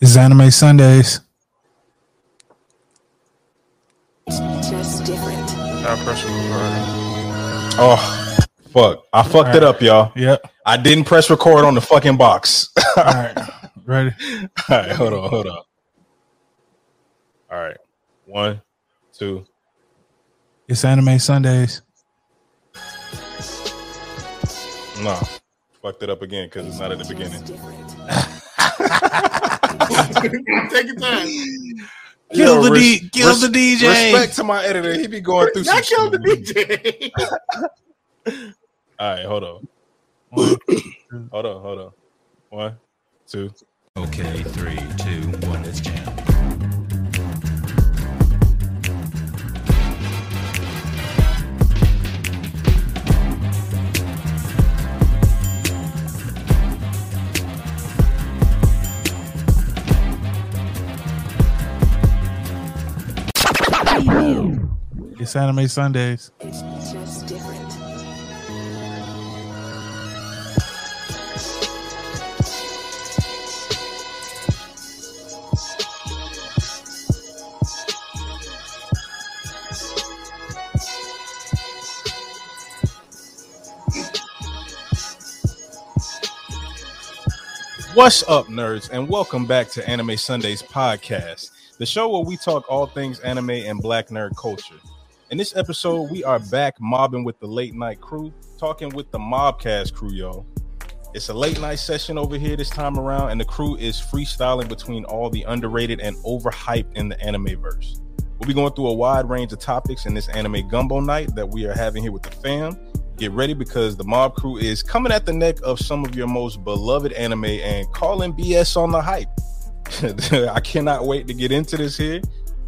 It's Anime Sundays. Just different. I press record. Oh, fuck. I fucked it up, y'all. Yep. I didn't press record on the fucking box. All right. Ready? All right, hold on, hold on. All right. One, two. It's Anime Sundays. No. Fucked it up again because it's not at the beginning. Just different. Take your time. Kill the res- D- kill res- the DJ. Respect to my editor. He be going through Not kill the. DJ. All right, hold on. hold on, hold on. One, two. Okay, three, two, one, let's jam. It's Anime Sundays. It's just different. What's up, nerds, and welcome back to Anime Sundays podcast, the show where we talk all things anime and black nerd culture. In this episode, we are back mobbing with the late night crew, talking with the Mobcast crew, y'all. It's a late night session over here this time around, and the crew is freestyling between all the underrated and overhyped in the anime verse. We'll be going through a wide range of topics in this anime gumbo night that we are having here with the fam. Get ready because the mob crew is coming at the neck of some of your most beloved anime and calling BS on the hype. I cannot wait to get into this here.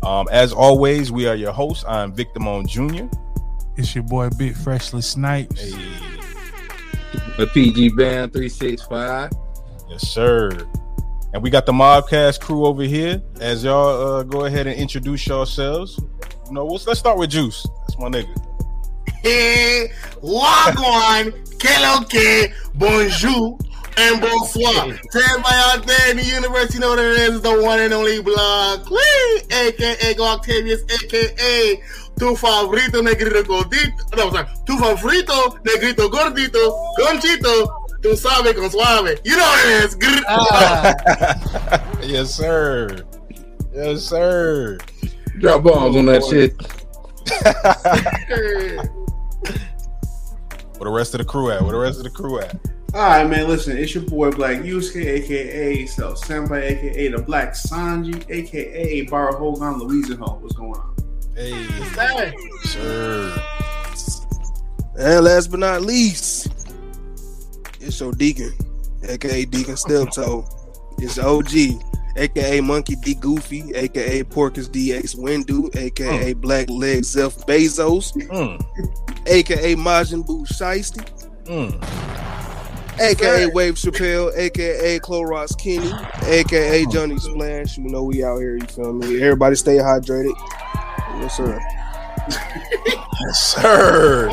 Um, as always, we are your hosts. I'm Victor Moan Jr. It's your boy Big Freshly Snipes. Hey, The PG Band 365. yes, sir. And we got the Mobcast crew over here. As y'all uh, go ahead and introduce yourselves. You know, let's, let's start with Juice. That's my nigga. Hey, Wagwan, Keloke, Bonjour, and Bonsoir. To everybody out there in the universe, you know what it is, the one and only Block Lee, aka Go Octavius, aka Tu Favorito Negrito Gordito. No, sorry. Tu Favorito Negrito Gordito, Conchito, Tu Sabe Con Suave. You know what it is. Grr. Ah. yes, sir. Yes, sir. Drop bombs on that shit. Where the rest of the crew at? Where the rest of the crew at? All right, man. Listen, it's your boy Black Yusuke, aka So Senpai, aka the Black Sanji, aka Bar Hogan, Louisa Ho. What's going on? Hey, Hey. sir. And last but not least, it's your Deacon, aka Deacon Steptoe. It's OG, aka Monkey D Goofy, aka Porcus DX Windu, aka Black Leg Zelf Bezos, Mm, aka Majin Buu Shiesty, mm. Aka Wave Chappelle, aka Clorox Kenny, aka Johnny Splash. You know we out here, you feel me? Everybody stay hydrated. Yes, sir. Yes, sir.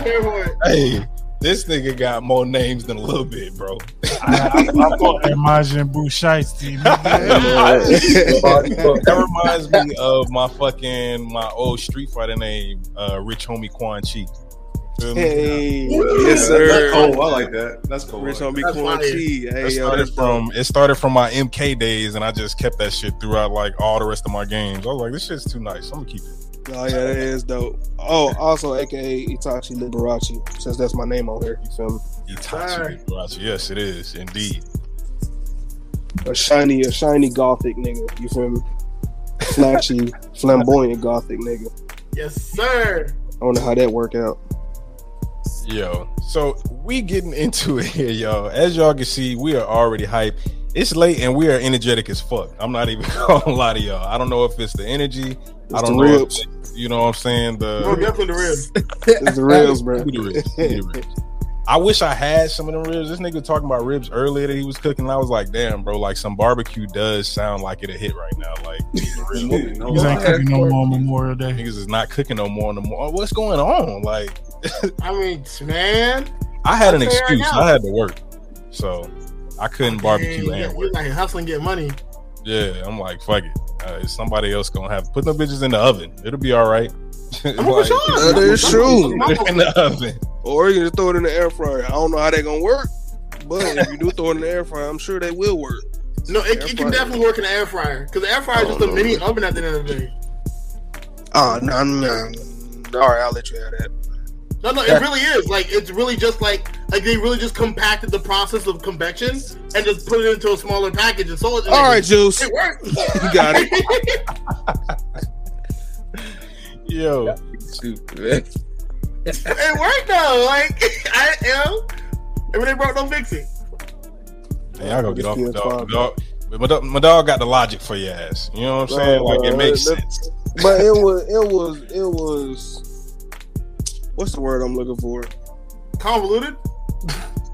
Hey, this nigga got more names than a little bit, bro. I, I, I thought that Majin Buu Shiesty. nigga. that reminds me of my fucking my old Street Fighter name, uh, Rich Homie Quan Chi. Feel me? Hey, yes, sir. Oh, I like that. That's cool. Rich on That's Quan fire. Chi. Hey, It started from it started from my MK days, and I just kept that shit throughout like all the rest of my games. I was like, this shit's too nice. I'm gonna keep it. Oh yeah, that is dope. Oh, also AKA Itachi Liberace, since that's my name on here. You feel me? Itachi Liberace. Yes, it is indeed. A shiny, a shiny gothic nigga. You feel me? Flashy, flamboyant gothic nigga. Yes, sir. I don't know how that work out. Yo, so we getting into it here, y'all. As y'all can see, we are already hyped. It's late and we are energetic as fuck. I'm not even gonna lie to y'all. I don't know if it's the energy. I don't know. ribs. If, you know what I'm saying? No, The definitely the real. It's the reals, bro. The ribs. Give the ribs. I wish I had some of them ribs. This nigga talking about ribs earlier that he was cooking. I was like, damn, bro, like some barbecue does sound like it'll hit right now. Like for real. Niggas ain't cooking no more Memorial Day. niggas is not cooking no more no more. What's going on? Like I mean, man. I had an I'll tell you right excuse. I had to work. So I couldn't barbecue Man, and you work. like hustling, get money. Yeah, I'm like, fuck it. Uh, somebody else gonna have put them bitches in the oven. It'll be all right. I'm sure. That is true. in the oven. Or you can just throw it in the air fryer. I don't know how they're gonna work, but if you do throw it in the air fryer, I'm sure they will work. No, it, it can definitely work in the air fryer because the air fryer is just a Oh, mini no. oven at the end of the day. Oh no, no. All right, I'll let you have that. No, no, it really is. Like it's really just like like they really just compacted the process of convection and just put it into a smaller package and sold it. All right, Juice, it worked. you got it. Yo, Stupid, man. it worked though. Like I, you know, and when they broke, no fixing. man, I go get off my dog. My dog, my dog. My dog got the logic for your ass. You know what I'm saying? No, Like it makes that- sense. But it was, it was, it was. What's the word I'm looking for? Convoluted.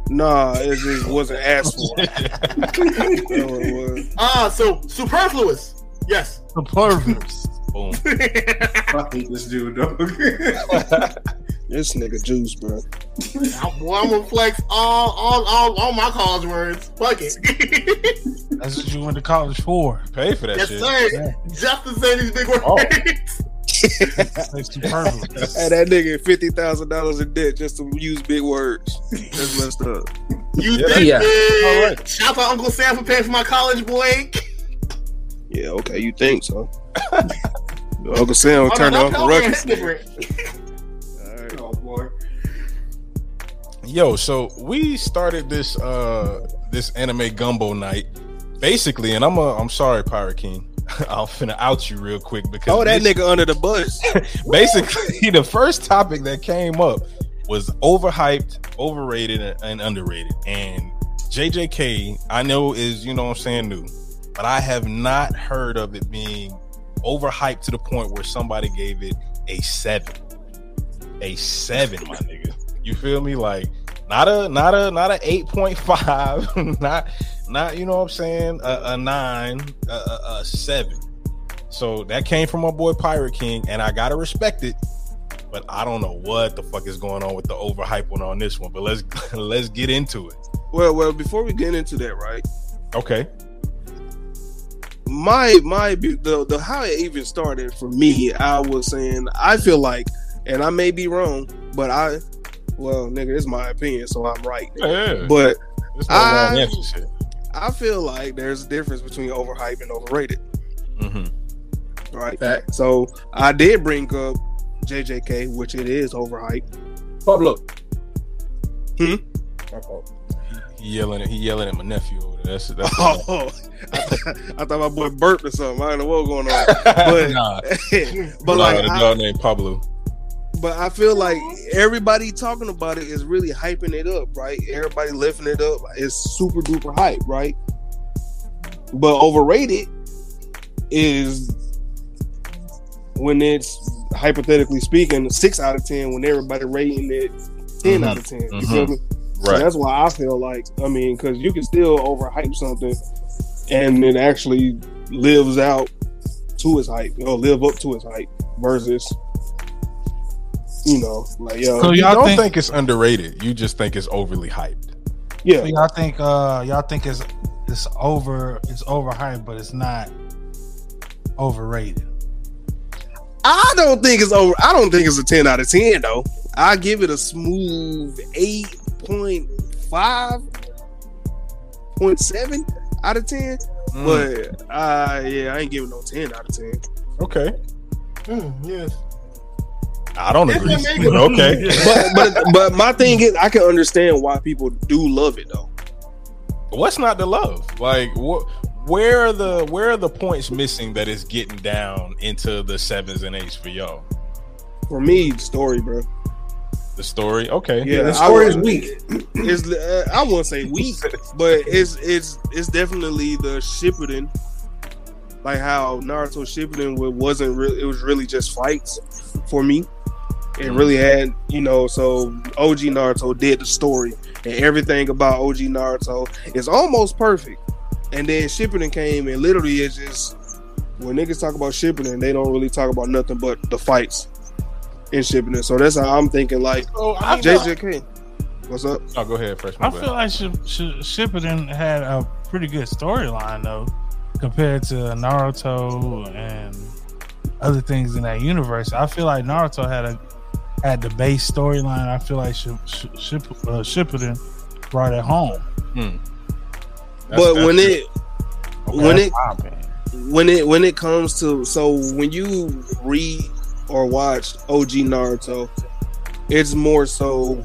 Nah, it just wasn't asked for. That's what it was. Ah, so superfluous. Yes. Superfluous. Boom. I hate this dude, dog. This nigga Juice, bro. I'm, well, I'm gonna flex all, all, all, all my college words. Fuck it. That's what you went to college for. Pay for that yes, shit. sir. Just to say these big words. Oh. Say superfluous. Hey, that nigga fifty thousand dollars in debt just to use big words. That's messed up. You Yeah. think Yeah. it. All right. Shout out Uncle Sam for paying for my college, boy. Yeah, okay, you think so? Uncle Sam turned no, off the no, ruckus. that's oh boy. Yo, so we started this uh this anime gumbo night, basically, and I'm a I'm sorry, Pirate King. I'm finna out you real quick because Oh, that this- nigga under the bus. basically the first topic that came up was overhyped, overrated, and- and underrated. And JJK, I know is you know what I'm saying new, but I have not heard of it being overhyped to the point where somebody gave it a seven. A seven, my nigga. You feel me? Like not a not a not a eight point five, not not you know what I'm saying a, a nine, a, a, a seven. So that came from my boy Pirate King, and I gotta respect it. But I don't know what the fuck is going on with the overhype one on this one. But let's let's get into it. Well, well, before we get into that, right? Okay. My my the the how it even started for me, I was saying I feel like, and I may be wrong, but I, well, nigga, it's my opinion, so I'm right. Yeah. But It's no wrong I- I feel like there's a difference between overhyped and overrated, Mm-hmm. right? Fact. So I did bring up JJK, which it is overhyped. Pablo. Hmm? He yelling at he yelling at my nephew over there. That's that's Oh, I, thought, I thought my boy burped or something. I don't know what was going on. But, nah. but Nah, like, I, dog named Pablo. but I feel like everybody talking about it is really hyping it up, right? Everybody lifting it up. It's super duper hype, right? But overrated is when it's hypothetically speaking six out of ten when everybody rating it 10 Mhm. out of 10 You Mhm. feel me? So Right. that's why I feel like I mean, because you can still overhype something, and it actually lives out to its hype, or live up to its hype, versus you know, like yo, So You y'all don't think, think, it's underrated. You just think it's overly hyped. yeah, so y'all think uh y'all think it's it's over it's overhyped, but it's not overrated. I don't think it's over. I don't think it's a ten out of ten though. I give it a smooth eight point five point seven out of ten. Mm, But uh, yeah, I ain't giving no ten out of ten. okay. Mm, yes. I don't agree. But okay. But but but my thing is, I can understand why people do love it though. What's not to love? Like what where are the where are the points missing that is getting down into the sevens and eights for y'all? For me, story, bro. The story, okay. Yeah, the story is weak. It's uh, I won't say weak, but it's it's it's definitely the Shippuden. Like how Naruto Shippuden wasn't really it was really just fights for me. It really had you know so OG Naruto did the story and everything about OG Naruto is almost perfect. And then Shippuden came and literally it's just when niggas talk about Shippuden they don't really talk about nothing but the fights in Shippuden. So that's how I'm thinking like oh, I mean, JJK. What's up? oh, go ahead, freshman. I feel like Sh- Sh- Shippuden had a pretty good storyline though. compared to Naruto and other things in that universe. I feel like Naruto had a had the base storyline. I feel like Ship, Ship, Ship, uh, Shippuden brought it home. That's- but when that's- it Okay, when it when it when it comes to so when you read or watch OG Naruto, it's more so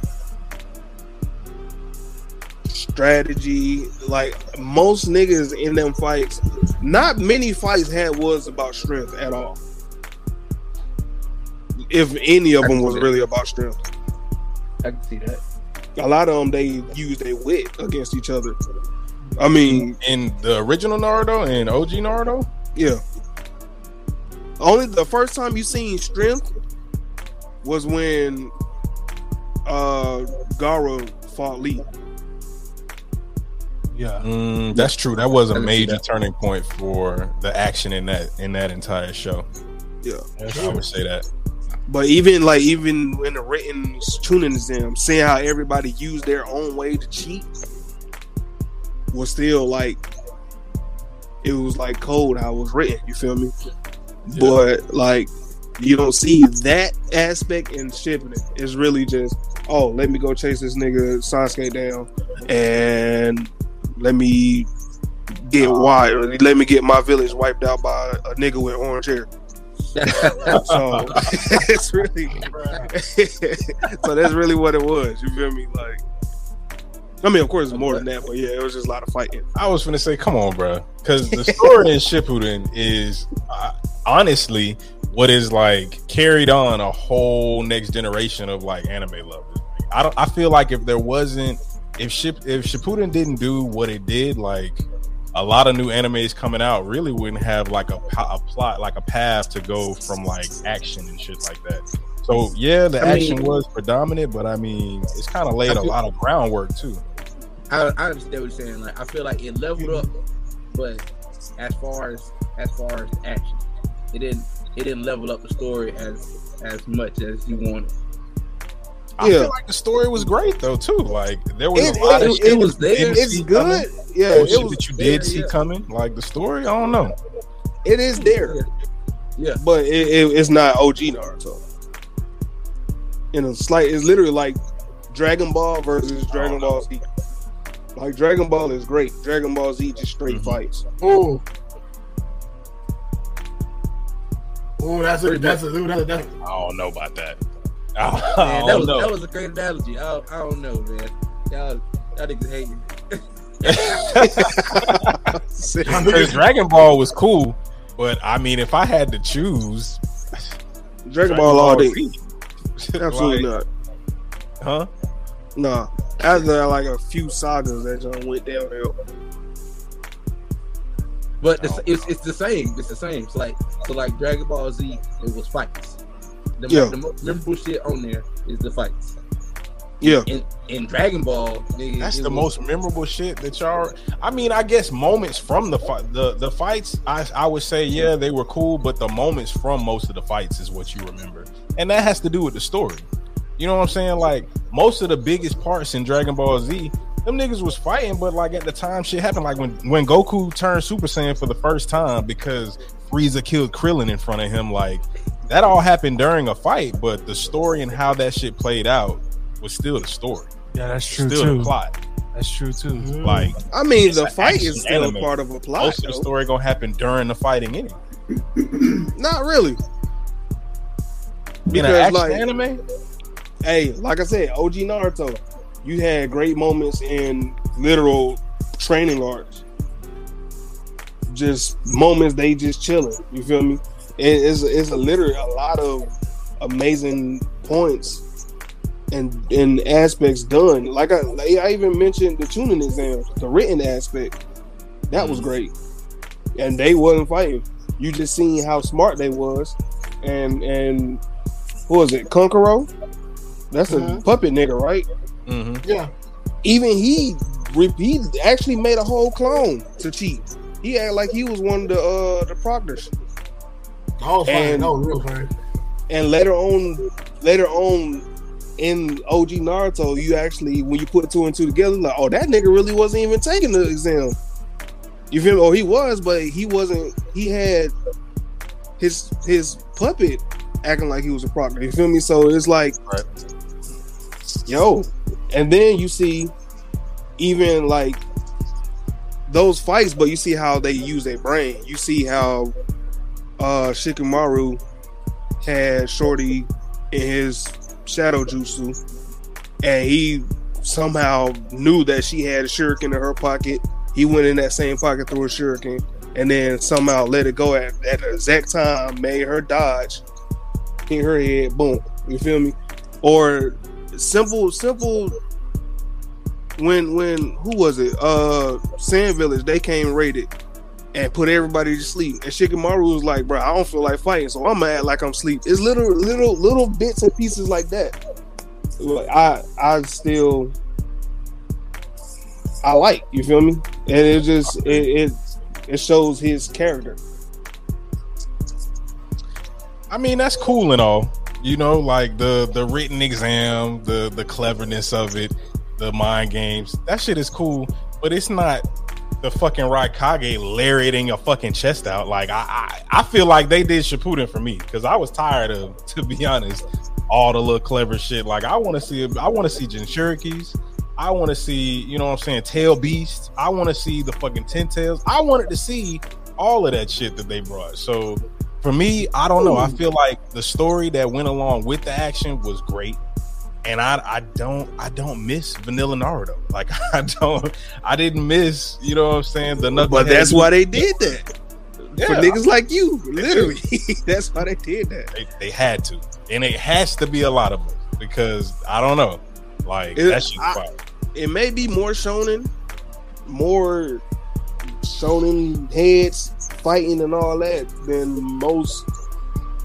strategy. Like most niggas in them fights, not many fights had was about strength at all. If any of them was really about strength, I can see that. a lot of them they used their wit against each other. I mean, in the original Naruto and OG Naruto, Yeah. Only the first time you seen strength was when uh Gaara fought Lee. Yeah, mm, that's true. That was a major turning point for the action in that in that entire show. Yeah. I would say that. But even like even in the written Chunin exam, seeing how everybody used their own way to cheat was still like it was like code how it was written, you feel me? But like you don't see that aspect in Shippuden. It's really just, oh, let me go chase this nigga Sasuke down and let me get wide let me get my village wiped out by a nigga with orange hair. So it's really so that's really what it was. You feel me? Like I mean, of course, it's more than that, but yeah, it was just a lot of fighting. I was gonna say, come on, bro, because the story in Shippuden is uh, honestly what is like carried on a whole next generation of like anime lovers. I don't. I feel like if there wasn't, if Ship, if Shippuden didn't do what it did, like a lot of new animes coming out really wouldn't have like a, a plot, like a path to go from like action and shit like that. So yeah, the I action mean- was predominant, but I mean, it's kind of laid I a feel- lot of groundwork too. I, I understand what you're saying. Like I feel like it leveled up, but as far as as far as action, it didn't it didn't level up the story as as much as you wanted. I Yeah. feel like the story was great though too. Like there was It- a lot it- of it shit was there. didn't It's good. coming, Yeah, or it shit was. that you there, did see yeah. coming. Like the story, I don't know. It is there, Yeah, but it, it, it's not OG Naruto. In a slight, it's literally like Dragon Ball versus Dragon Ball Z. Like Dragon Ball is great. Dragon Ball Z just straight Mhm. fights. Ooh. Ooh, that's a that's a ooh, that's a, that's I don't know about that. I man, that was know. that was a great analogy. I, I don't know, man. Y'all y'all niggas hating. Because Dragon Ball was cool, but I mean, if I had to choose, Dragon Ball all day. Z. Absolutely Like, not. Huh? Nah. After like a few sagas that just went downhill. But it's, oh, it's it's the same. It's the same. It's like so like Dragon Ball Z. It was fights. The, Yeah. the most memorable shit on there is the fights. Yeah. In in Dragon Ball, nigga, That's the was- most memorable shit that y'all. I mean, I guess moments from the fight, the the fights. I I would say yeah, they were cool, but the moments from most of the fights is what you remember, and that has to do with the story. You know what I'm saying? Like most of the biggest parts in Dragon Ball Z, them niggas was fighting, but like at the time, shit happened. Like when when Goku turned Super Saiyan for the first time because Frieza killed Krillin in front of him. Like that all happened during a fight, but the story and how that shit played out was still the story, yeah, that's true still too. the plot. That's true too. Mm-hmm. Like I mean, the fight is still anime. a part of a plot. most of the story gonna happen during the fighting anyway. Not really. In an Because, action like- anime, Hey, like I said, OG Naruto, you had great moments in literal training arcs. Just moments they just chilling. You feel me? It- it's it's a literally a lot of amazing points and and aspects done. Like I like I even mentioned the Chunin exams, the written aspect. That was great. And they wasn't fighting. You just seen how smart they was. And and what was it, Kankuro? That's a Mhm. puppet nigga, right? Mm-hmm. yeah. Even he re- he actually made a whole clone to cheat. He acted like he was one of the uh the proctors. That was funny. And- That was real funny. And later on, later on in OG Naruto, you actually when you put two and two together, like, oh, that nigga really wasn't even taking the exam. You feel me? Oh, he was, but he wasn't. He had his his puppet acting like he was a proctor. You feel me? So it's like, Right. Yo, and then you see even like those fights, but you see how they use their brain. You see how uh Shikamaru had Shorty in his shadow jutsu, and he somehow knew that she had a shuriken in her pocket. He went in that same pocket threw a shuriken, and then somehow let it go at, at the exact time, made her dodge, hit her head, boom. You feel me? Or simple, simple. When when who was it? Uh, Sand Village. They came raided and put everybody to sleep. And Shikamaru was like, "Bro, I don't feel like fighting, so I'm mad like I'm asleep." It's little, little, little bits and pieces like that. I, I still, I like. You feel me? And it just, it, it, it shows his character. I mean, that's cool and all. You know, like the the written exam, the the cleverness of it, the mind games. That shit is cool, but it's not the fucking Raikage lariating your fucking chest out. Like I I, I feel like they did Shippuden for me because I was tired of, to be honest, all the little clever shit. Like I want to see I want to see Jinchurikis. I want to see, you know what I'm saying, Tail Beast. I want to see the fucking Ten Tails. I wanted to see all of that shit that they brought. So for me, I don't know. I feel like the story that went along with the action was great. And I, I don't I don't miss Vanilla Naruto. Like I don't I didn't miss, you know what I'm saying? The But that's why they did that Yeah, for niggas like you. Literally, that's why they did that. they, they had to. And it has to be a lot of them because I don't know. Like It- that I- It may be more shonen, more shonen heads fighting and all that than most.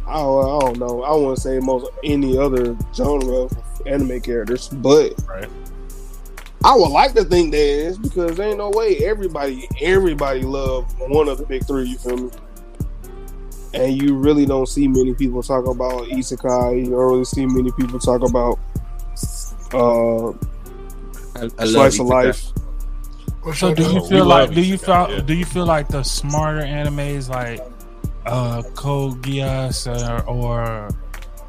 I don't, I don't know. I want to say most any other genre of anime characters, but Right. I would like to think there is because there ain't no way everybody everybody love one of the big three. You feel me? And you really don't see many people talk about isekai. You don't really see many people talk about uh I, I love slice of life. So do you feel like do you feel yeah. do you feel like the smarter animes like uh Code Geass or, or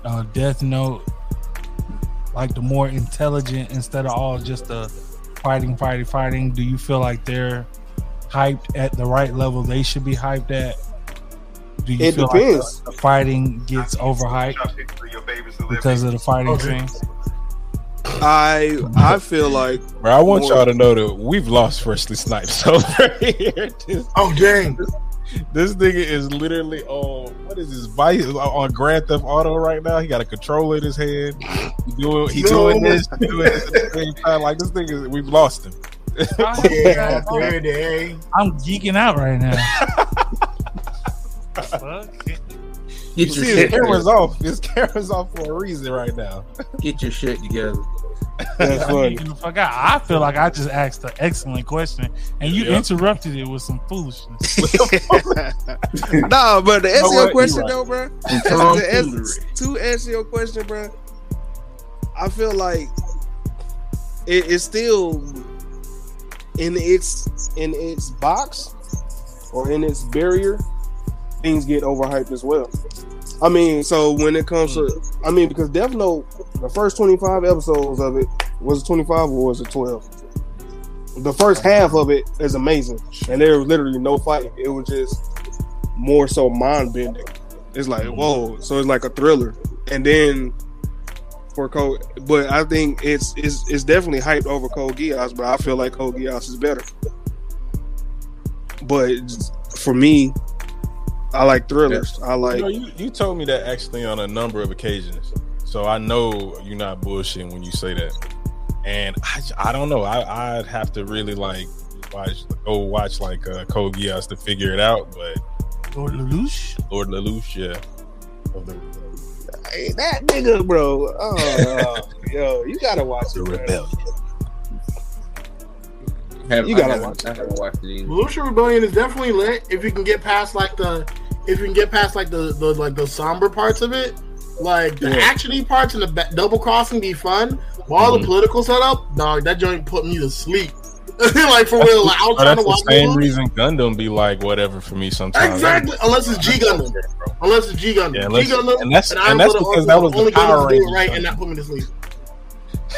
uh, Death Note like the more intelligent instead of all just the fighting fighting fighting do you feel like they're hyped at the right level they should be hyped at do you It feel depends. like the, the fighting gets overhyped because of the fighting Okay. scene I I feel like Bro, I want More- y'all to know that we've lost Freshly Snipes over here. This, Oh dang! this nigga is literally on what is his vice on Grand Theft Auto right now. He got a controller in his hand. He doing he No. doing this, he doing this at the same time. Like this nigga, we've lost him. Yeah, there eh? day. I'm geeking out right now Fuck. Get You your see, his camera's off. His camera's off for a reason right now. Get your shit together. That's I'm funny. geeking the fuck. I feel like I just asked an excellent question and you Yeah. interrupted it with some foolishness. no, but to answer know your question You though, bro. And Tom to, answer, to answer your question, bro, I feel like it, it's still in its in its box or in its barrier. Things get overhyped as well. I mean, so when it comes to, I mean, because Death Note, the first twenty five episodes of it was it twenty five or was it twelve? The first half of it is amazing, and there was literally no fighting. It was just more so mind bending. It's like mm-hmm. whoa, so it's like a thriller, and then for Code, but I think it's it's it's definitely hyped over Code Geass, but I feel like Code Geass is better. But for me, I like thrillers. I like You, know, you, you told me that actually on a number of occasions, so I know you're not bullshitting when you say that. And I don't know. I, I'd have to really like watch, go watch like uh, Code Geass to figure it out. But Lord Lelouch? Lord Lelouch, yeah, of the, Hey, that nigga, bro. Oh, yo, you gotta watch the it. bro. Rebellion. Have, You gotta haven't- watch it. I haven't watched it either. Volusia Rebellion is definitely lit if you can get past like the if you can get past like the, the like the somber parts of it. Like the Yeah. actiony parts and the ba- double crossing be fun. But all Mhm. the political setup, dog, that joint put me to sleep. like for real. Like I was Oh, trying that's to the watch same reason Gundam be like whatever for me sometimes. Exactly, unless it's G Gundam. Unless it's G Gundam. Yeah, unless- G Gundam, and that's- I and that's because that was the only Power Gundams do it Rangers right and not put me to sleep.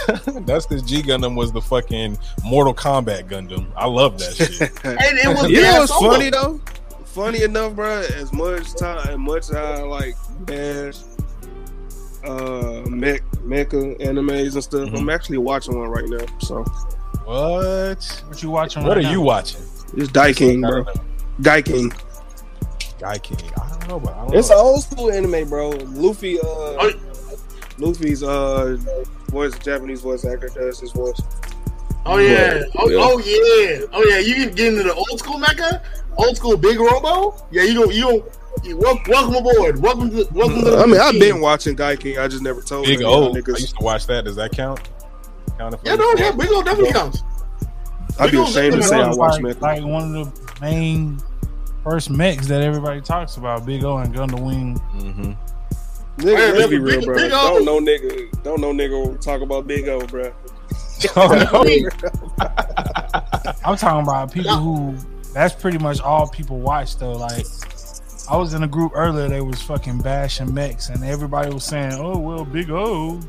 That's because G Gundam was the fucking Mortal Kombat Gundam. I love that shit. And it was You know gas what's funny though? Funny enough, bro. As much time, as much as I like bash, uh, mech, mecha animes and stuff. Mhm. I'm actually watching one right now. So what? What you watching? What right are you watching? it's Daiking, bro. Daiking. Guy King. I don't know, but I don't It's an old school anime, bro. Luffy, uh, Oh, Luffy's uh voice, Japanese voice actor does his voice. Oh yeah. Oh, Yeah. oh yeah. Oh yeah. You can get into the old school mecha, old school big robo. Yeah, you go. You go. You, wel- welcome aboard. Welcome to. Welcome to. The I mean, I've been watching Gaiking. I just never told Big any O. of I used to watch that. Does that count? Count Yeah, no, yeah. Big O definitely counts. I'd be Big ashamed to say I watched watch like, mecha. like one of the main first mechs that everybody talks about, Big O and Gundam Wing. Mm-hmm. Nigga, let's be Big- real, bro. Big Don't know nigga. Don't know nigga talk about Big O, bro. Oh, I'm talking about people who that's pretty much all people watch though. Like I was in a group earlier, they was fucking bashing mechs and everybody was saying, Oh well Big O.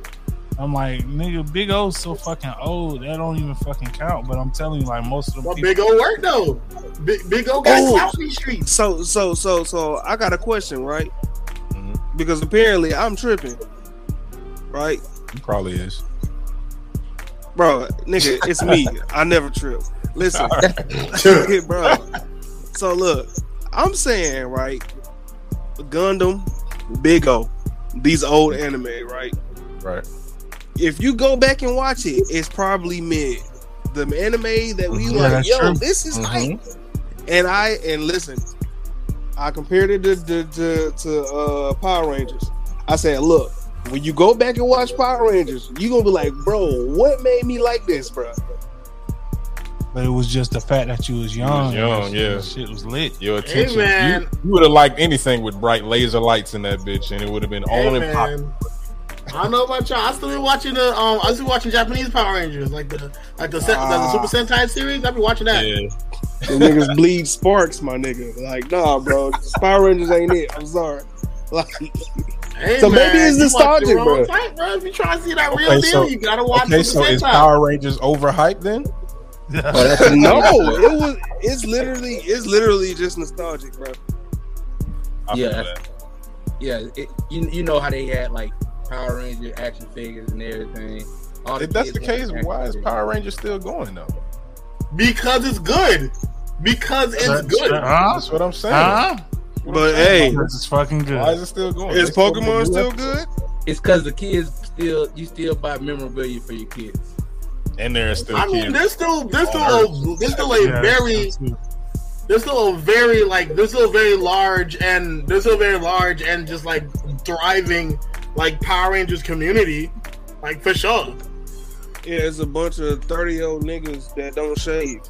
I'm like, nigga, Big O's so fucking old, that don't even fucking count. But I'm telling you, like most of them Well, people Big O work though. Big Big O got Oh. South Street Streets. So, so, so, so, I got a question, right? Because apparently I'm tripping, right, He probably is. bro? Nigga, it's me. I never trip. Listen, Okay, bro. So look, I'm saying right, Gundam, Big O, these old anime, right? Right. If you go back and watch it, it's probably mid. The anime that we Yeah, like, yo, true. this is Mhm. hype. And I and listen, I compared it to to, to, to uh, Power Rangers. I said, look, when you go back and watch Power Rangers, you gonna be like, bro, what made me like this, bro? but it was just the fact that you was young. You was young, and yeah. Shit was lit. Your attention. man. You, you would have liked anything with bright laser lights in that bitch, and it would have been Hey, on and pop. Man. I don't know about y'all. I still be watching the um. I still watching Japanese Power Rangers, like the like the, se- Ah. the Super Sentai series. I be watching that. Yeah. The niggas bleed sparks, my nigga. Like, nah, bro. Power Rangers ain't it. I'm sorry. Like, Hey, So maybe it's you watch the nostalgic, bro. Type, bro. If you trying to see that real Okay, deal, you gotta watch Okay, so is Sentai. Power Rangers overhyped then? no, it was. It's literally, it's literally just nostalgic, bro. I Yeah. Yeah, it, you you know how they had like Power Ranger action figures and everything. All If that's the case, action why is. Power Rangers still going though? because it's good. Because it's That's- good. Huh? That's what I'm saying. Huh? But hey, This is fucking good. Why is it still going? is They Pokemon still good? It's because the kids still you still buy memorabilia for your kids. And there are still I mean, there's still there's still a, there's still a Yeah, very that's true. there's still a very like there's still a very large and there's still a very large and just like thriving like Power Rangers community, like for sure. Yeah, it's a bunch of thirty year old niggas that don't shave.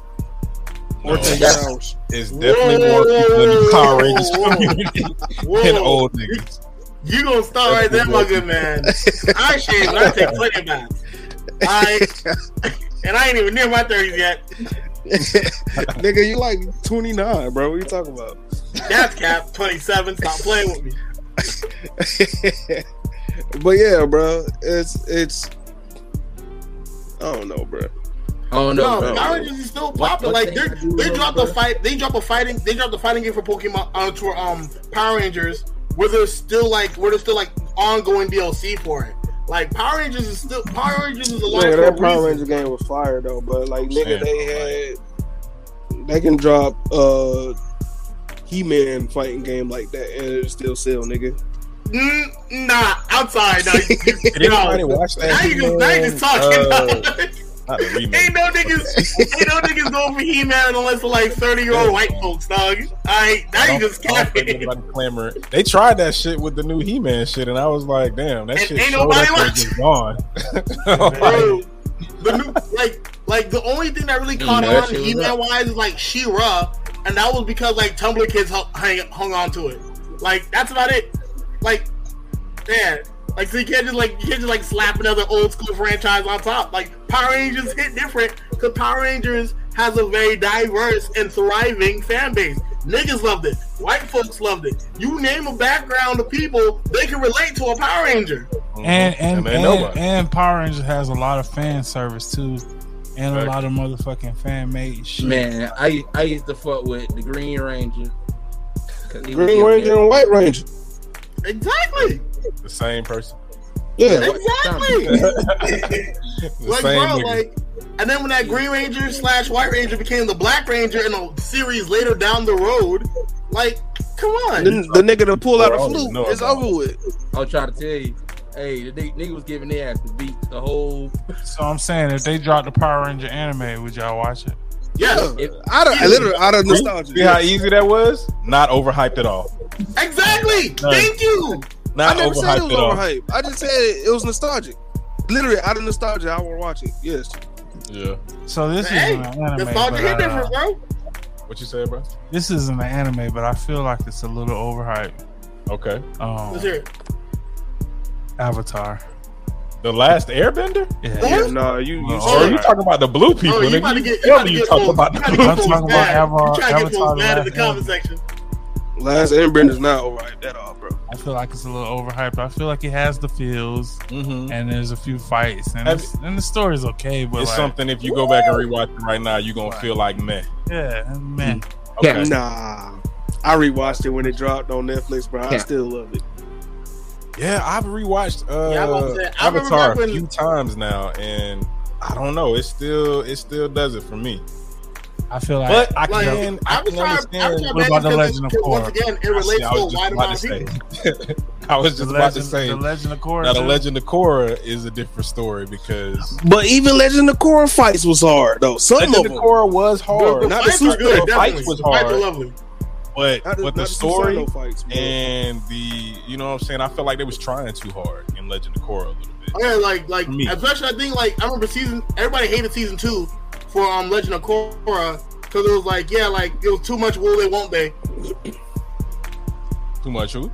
No, Work their. It's definitely more people in the Power Rangers Whoa, whoa, whoa. community Whoa, than old niggas. you gonna start right there, my good man. I shave, and I take plenty of baths. I and I ain't even near my thirties yet. Nigga, you like twenty nine, bro. What you talking about? That's cap twenty seven. Stop playing with me. but yeah, bro, it's it's. I don't know, bro. I don't know. No, bro. Power Rangers is still What- popular. what Like they they gotta do they with dropped them, the fight. They dropped a fighting. They dropped the fighting game for Pokemon uh, for um Power Rangers. Where there's still like where there's still like ongoing DLC for it. Like Power Rangers is still Power Rangers is alive Yeah, for that Power reason. Ranger game was fire though, but like Saying, nigga, they had they can drop uh He Man fighting game like that and it still sell, nigga. Mm, nah, outside. Now, you, Did anybody no. watch that? now you just now you just talking. Uh, not the remake. ain't no niggas, ain't no niggas going for He Man unless they're like thirty year old white folks, dog. I now I you just I don't think capping. anybody clamoring. They tried that shit with the new He-Man shit, and I was like, "Damn, that And shit ain't showed nobody up watching. just gone." Bro, the new like like the only thing that really caught that on He Man wise is like She-Ra, and that was because like Tumblr kids hung, hung, hung on to it. Like that's about it. Like, man, Like so you can't just like you can't just like slap another old school franchise on top. Like Power Rangers hit different because Power Rangers has a very diverse and thriving fan base. Niggas loved it. White folks loved it. You name a background of people, they can relate to a Power Ranger. Mm-hmm. and and they and, know about it. and Power Rangers has a lot of fan service too, and a lot of motherfucking fan made shit. Man, I I used to fuck with the Green Ranger. 'Cause he was Green Ranger that- and White Ranger. Exactly. the same person. Yeah. Exactly. Like, bro, nigga. like, and then when that Green Ranger slash White Ranger became the Black Ranger in a series later down the road, like, come on. The, the nigga to pull out a oh, don't even know flute, it's about over with. I'll try to tell you. Hey, the nigga, nigga was giving their ass the beat the whole. So I'm saying, if they dropped the Power Ranger anime, would y'all watch it? Yes, If, Out of, literally out of nostalgia. See how easy that was? Not overhyped at all. exactly. No. Thank you. Not I never said it overhyped was at all. overhyped. I just said it was nostalgic. Literally out of nostalgia, I will watch it. Yes. Yeah. So this Hey, isn't an anime. Nostalgia hit different, bro. What you say, bro? this isn't an anime, but I feel like it's a little overhyped. Okay. Um, Let's hear it. Avatar. The last Airbender? Yeah. Yeah, no, you you Oh, Or are you talking about the blue people? Oh, you nigga? about to You get, you tell about me to you talking about the blue get I'm folks talking about. Avatar- You trying to get folks mad in the Last comment Airbender. section. Last Airbender's not overhyped at all, bro. I feel like it's a little overhyped. I feel like it has the feels, Mhm. and there's a few fights, and, Have- it's, and the story's okay. But It's like, something if you go back and rewatch it right now, you're gonna feel like meh. yeah, man. Okay. Nah. I rewatched it when it dropped on Netflix, bro. I still love it. Yeah, I've rewatched uh, Yeah, I was about to say, I remember Avatar back a few times now, and I don't know. It still it still does it for me. I feel like But I Like, can I I'm can trying, understand. trying What about the Legend of because Once again, it relates I to a was just wide about amount to of say. people. I was the just about to legend, say the Legend of Korra. now the. Legend of Korra is a different story because But even Legend of Korra fights was hard though. Some Legend of of. Korra was hard, the Not the fights are super- good, the fights was the fights are hard. lovely. But Not but the not story Susanoo fights, and the you know what I'm saying. I felt like they was trying too hard in Legend of Korra a little bit. Oh, yeah, like like Me. especially I think like I remember season everybody hated season two for um Legend of Korra because it was like yeah like it was too much will they won't they Too much who?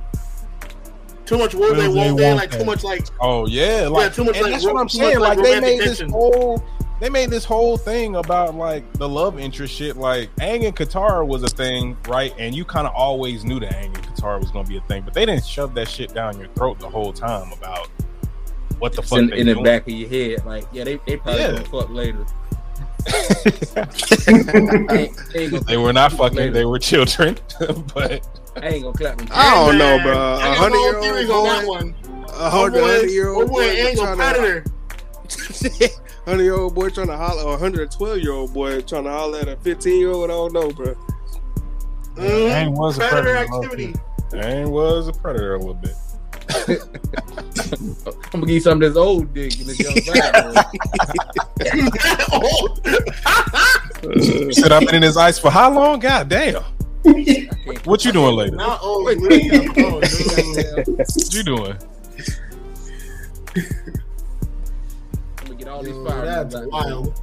too much will they Will they, won't they won't like they. too much like Oh yeah, like too much, and like, that's what I'm saying. like, Like, they romantic made this whole they made this whole thing about like the love interest shit. Like Aang and Katara was a thing, right? And you kind of always knew that Aang and Katara was gonna be a thing, but they didn't shove that shit down your throat the whole time about what the It's fuck in, they in the doing. back of your head, like yeah, they they probably Yeah. gonna fuck later. I ain't, I ain't gonna, they were not fucking; Later. they were children. but I ain't gonna clap them. I don't know, bro. I A got hundred no year old on that boy, one. a hundred My boy- year my old boy boy ain't no trying predator. to hundred year old boy trying to holler, or hundred twelve year old boy trying to holler at a fifteen year old. I don't know, bro. Mhm. Aang was a predator predator, activity. Aang was a predator a little bit. I'm gonna give you some of this old dick in this young vibe. bro. He said, "I've been in his ice for how long? God damn! What you doing later? Not old. Wait, really. wait. Dude. What you doing?" I'm gonna get all these fire. That's wild.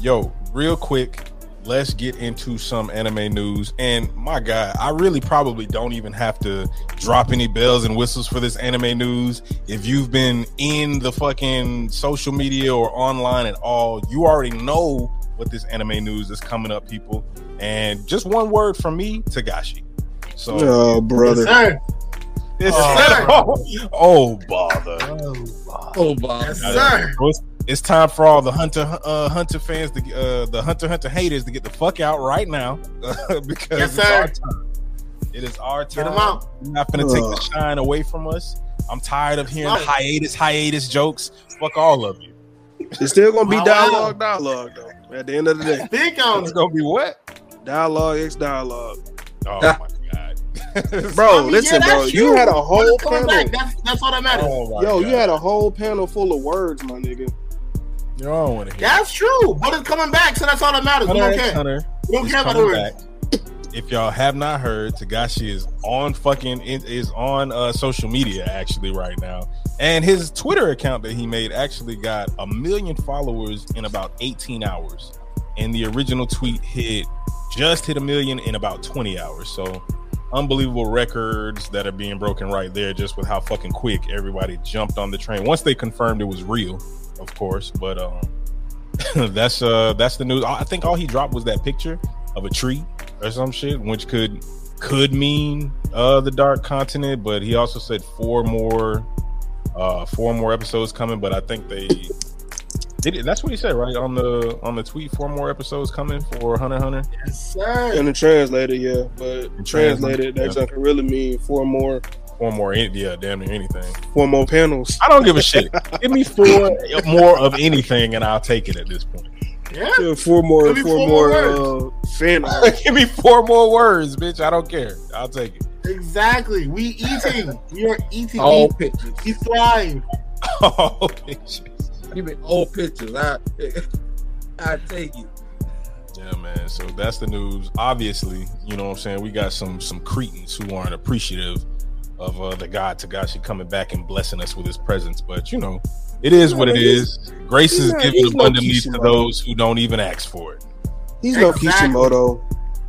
Yo, real quick, let's get into some anime news. And my God, I really probably don't even have to drop any bells and whistles for this anime news. If you've been in the fucking social media or online at all, you already know what this anime news is coming up, people. And just one word from me, Togashi. So, Oh, brother. Sir, it's, Oh. oh, oh, bother. Oh, Bob. yes, sir. So it's, it's time for all the Hunter uh, Hunter fans, to, uh, the Hunter Hunter haters, to get the fuck out right now because Yes, it's our time. It is our Get them out. You're not gonna take the shine away from us. I'm tired of hearing Right. hiatus, hiatus jokes. Fuck all of you. It's still gonna be Wow, dialogue, dialogue though. At the end of the day, Think on It's gonna be what? dialogue X dialogue. Oh my god, Bro, I mean, listen, yeah, bro. that's You had a whole panel. That's, that's all that matters. Oh my Yo, you had a whole panel full of words, my nigga. You don't want to hear. That's true. But it's coming back, so that's all that matters. We don't care. Hunter We don't care about the words. back. If y'all have not heard, Togashi is on fucking is on uh, social media actually right now, and his Twitter account that he made actually got a million followers in about 18 hours, and the original tweet hit just hit a million in about 20 hours. So unbelievable records that are being broken right there, just with how fucking quick everybody jumped on the train once they confirmed it was real, of course. But um, that's uh that's the news. I think all he dropped was that picture of a tree or some shit, which could could mean uh the dark continent, but he also said four more uh four more episodes coming, but I think they it. That's what he said, right? On the on the tweet, four more episodes coming for Hunter x Hunter. Yes, sir. In the translator, yeah, but In translated, translated, that can really mean four more, Four more, in- yeah, damn near anything. four more panels. I don't give a shit. Give me four more of anything, and I'll take it at this point. Yeah. Yeah, four more, four, four more, more uh, fan. Give me four more words, bitch. I don't care. I'll take it. Exactly. We eating. We are eating. All pictures. we thrive. Oh, bitch. Give me all pictures. I I take you. Yeah, man. So that's the news. Obviously, you know what I'm saying. We got some some cretins who aren't appreciative of uh, the God Togashi coming back and blessing us with his presence. But you know, it is what it is. Grace is not- given he's no abundantly to those who don't even ask for it. He's no Kishimoto.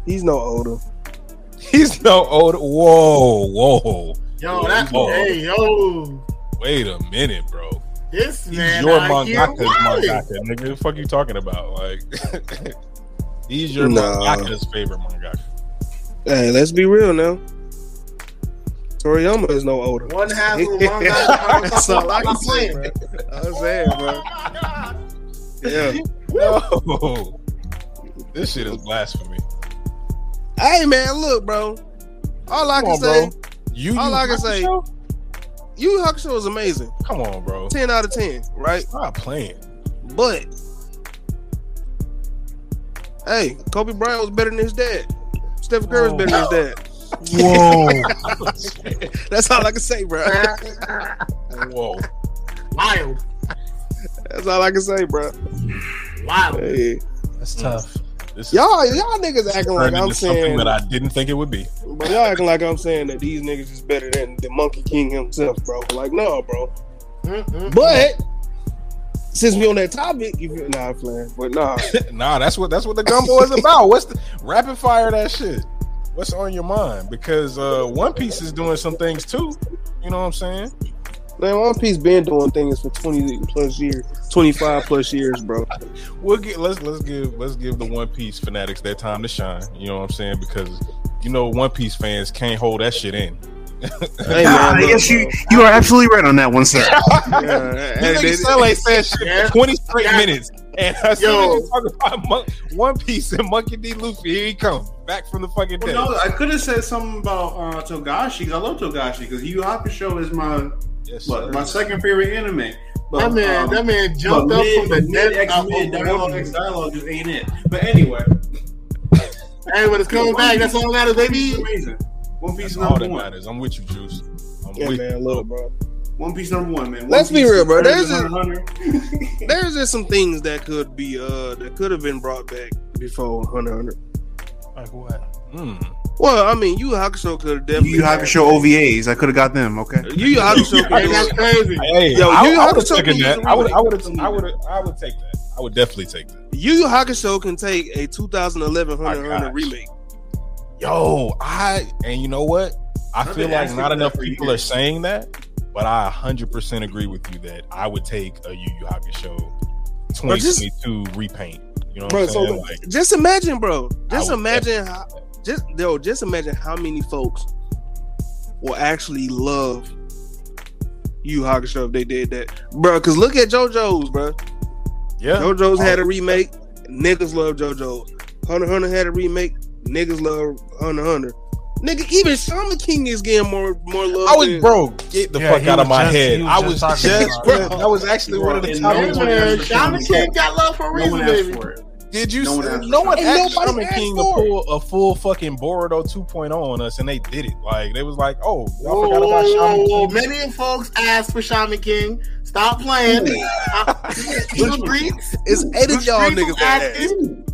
He's no Oda. He's no old. Whoa, whoa. Yo, that's Oh. Hey, yo. Wait a minute, bro. This He's man. your out here mangaka's mangaka, nigga. The fuck you talking about? Like, he's your Nah. mangaka's favorite mangaka. Hey, let's be real now. Toriyama is no older. One half of the manga. That's I can I'm say, playing. bro. I'm saying, bro. Yeah. No, this shit is blasphemy. Hey, man, look, bro. All I Come can on, say, bro. You, all I can say- Hakusho? Yu Yu Hakusho is amazing. Come on, bro. 10 out of 10, right? Stop playing. But, hey, Kobe Bryant was better than his dad. Steph Curry was better than his dad. Whoa. That's all I can say, bro. Whoa. Wild. That's all I can say, bro. Wild. Hey. That's tough. This Y'all, y'all niggas acting like I'm saying, that I didn't think it would be. but y'all acting like I'm saying that these niggas is better than the Monkey King himself, bro. Like, no, bro. Mm-mm. But since we on that topic, you feel nah, I'm playing, but nah, nah, that's what that's what the gumbo is about. What's the rapid fire that shit? What's on your mind? Because uh One Piece is doing some things too. You know what I'm saying? Man, One Piece been doing things for twenty plus years, twenty five plus years, bro. We'll get let's let's give let's give the One Piece fanatics their time to shine. You know what I'm saying? Because you know One Piece fans can't hold that shit in. Hey man, look, yes, you you are absolutely right on that one, sir. Yeah, hey, Nigga they- sound like that shit Yeah. 20 straight Yeah. minutes. And as Yo. soon talk about Mon- One Piece and Monkey D. Luffy, here he comes back from the fucking dead. Well, no, I could have said something about uh, Togashi. 'cause I love Togashi because Yu Yu Hakusho is my Yes, what, sir. my second favorite anime. But, That man, um, that man jumped up mid, from the mid dead. X out mid dialogue, X dialogue just ain't it. But anyway, Hey, but it's coming back. That's all that matters, it's baby. amazing. One Piece That's is all number that one. matters. I'm with you, Juice. I'm yeah, with man, look, bro. One Piece number one, man. One Let's be real, bro. There's than a- Hunter x Hunter. There's just some things that could be uh that could have been brought back before Hunter x Hunter. Like what? Mm. Well, I mean, Yu Yu Hakusho could have definitely. Yu Yu Hakusho OVAs. I could have got them. Okay. Yu Yu Hakusho Hey, that's crazy. Hey, Yo, I, you I have would have taken that. I would, I would, I would, I would take that. I would definitely take that. Yu Yu Hakusho can take a 2011 My Hunter Hunter remake. Yo, I and you know what? I I've feel like not enough people years. are saying that, but I 100% agree with you that I would take a Yu Yu Hakusho Bro, just- 2022 repaint. You know what Bro, I'm so saying? Like, just imagine, bro. Just imagine how. Just yo, just imagine how many folks will actually love you Yu Hakusho if they did that, bro. Because look at JoJo's, bro. yeah, JoJo's had a oh. remake. Niggas love JoJo. Hunter Hunter had a remake. Niggas love Hunter Hunter. Nigga, even Shaman King is getting more more love. I was than- bro. Get the Yeah, fuck out of my just- head. was I was talking just, about bro. That was actually one of the top. no Hey, one ones. man, Shaman Shaman King got love for a No reason, one asked baby. For it. Did you? No see- one No, asked one for it. And asked Shaman asked King to pull a full fucking Boruto 2.0 on us, and they did it. Like they was like, "Oh, y'all Whoa, forgot about Shaman whoa. King." Many folks asked for Shaman King. Stop playing. The streets. It's eight The of y'all niggas that asking.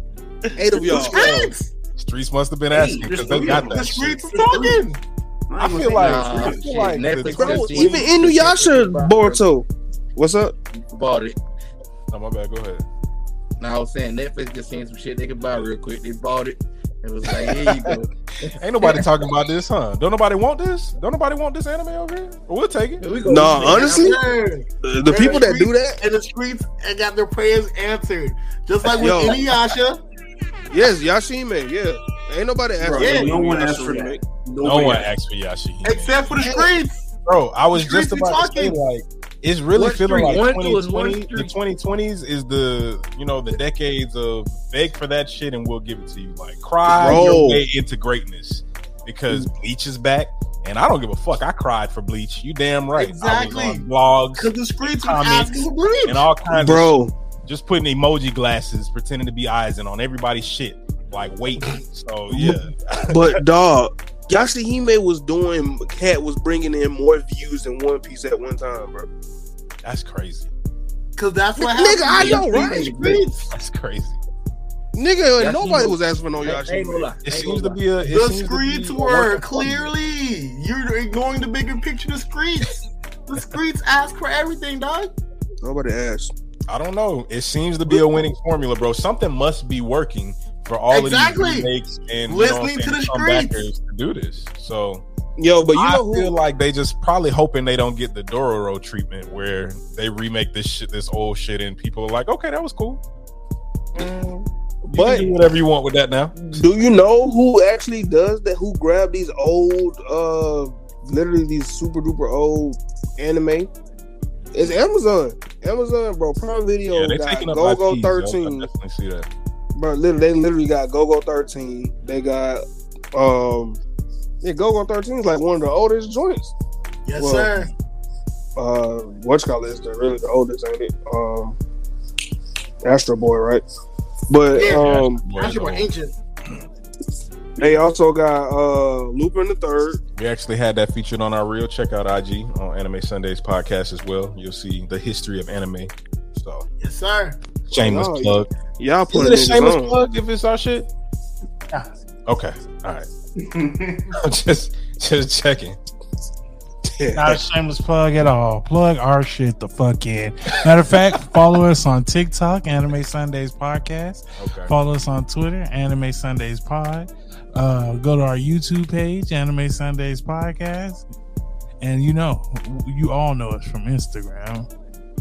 Eight of y'all. streets. Streets must have been asking because they got of The that shit. streets talking. I feel like Nah, I feel shit, like Netflix Bro, just even Inuyasha Boruto. What's up? bought it. Oh, my bad. Go ahead. Now I was saying Netflix just seen some shit they could buy real quick. They bought it, It was like, here you go. Ain't nobody talking about this, huh? Don't nobody want this? Don't nobody want this anime over here? Well, we'll take it. Here we go. Nah, honestly, Sir. the the people that do that, in the streets and got their prayers answered. Just like with Yo. Inuyasha. yes, Yashime, yeah. Ain't nobody asking. Bro, Yeah. no one asked for remake. that. No one asked for Yashahime. Except for the streets. Bro, I was just about to say, like, it's really What feeling street? like One, two, and one 2020. The 2020s is the you know the decades of beg for that shit and we'll give it to you. Like, cry Bro. your way into greatness because mm. Bleach is back, and I don't give a fuck. I cried for Bleach. You damn right. Exactly. I was on blogs Because the streets were Comics asking for bleach. and all kinds of Bro, just putting emoji glasses, pretending to be eyes and on everybody's shit, like waiting. So yeah, but dog, Yashahime was doing. Cat was bringing in more views than One Piece at one time, bro. that's crazy. Because that's what happened. Nigga, I happened. know, right? the streets. That's crazy. Nigga, Yashahime- nobody was asking for no Ain't- ain't gonna Yashahime. lie. It Ain't seems gonna be a. The seems streets were work of art. clearly. You're ignoring the bigger picture. The streets. The streets ask for everything, dog. Nobody asked. I don't know. It seems to be a winning formula, bro. Something must be working for all Exactly. of these remakes and you Listening know to the comebackers to do this. So Yo, but you I know feel who? like they just probably hoping they don't get the Dororo treatment where they remake this shit, this old shit, and people are like, okay, that was cool. Mm, you But- can do whatever you want with that now. Do you know who actually does that? Who grabbed these old, uh, literally these super duper old anime? It's Amazon. Amazon, bro. Prime Video Yeah, they got taking up Go Go IPs, yo. I 13. definitely see that. Bro, literally, they literally got Golgo 13. They got, um, yeah, Golgo 13 is like one of the oldest joints. Yes, Well, sir. Uh, what's called is the really the oldest, ain't it? Um, Astro Boy, right? But Yeah. um, Boy, Actually, we're no. ancient. they also got uh Lupin the Third. We actually had that featured on our reel. Check out IG on Anime Sundays podcast as well. You'll see the history of anime. So Yes, sir. shameless Oh, plug. Y'all Is putting it a niggas shameless on. plug if it's our shit? Yeah. Okay. All right. I'm just just checking. Not a shameless plug at all. Plug our shit the fuck in. Matter of fact, follow us on TikTok, Anime Sundays Podcast. Okay. Follow us on Twitter, Anime Sundays Pod. Uh, go to our YouTube page, Anime Sundays Podcast. And you know, you all know us from Instagram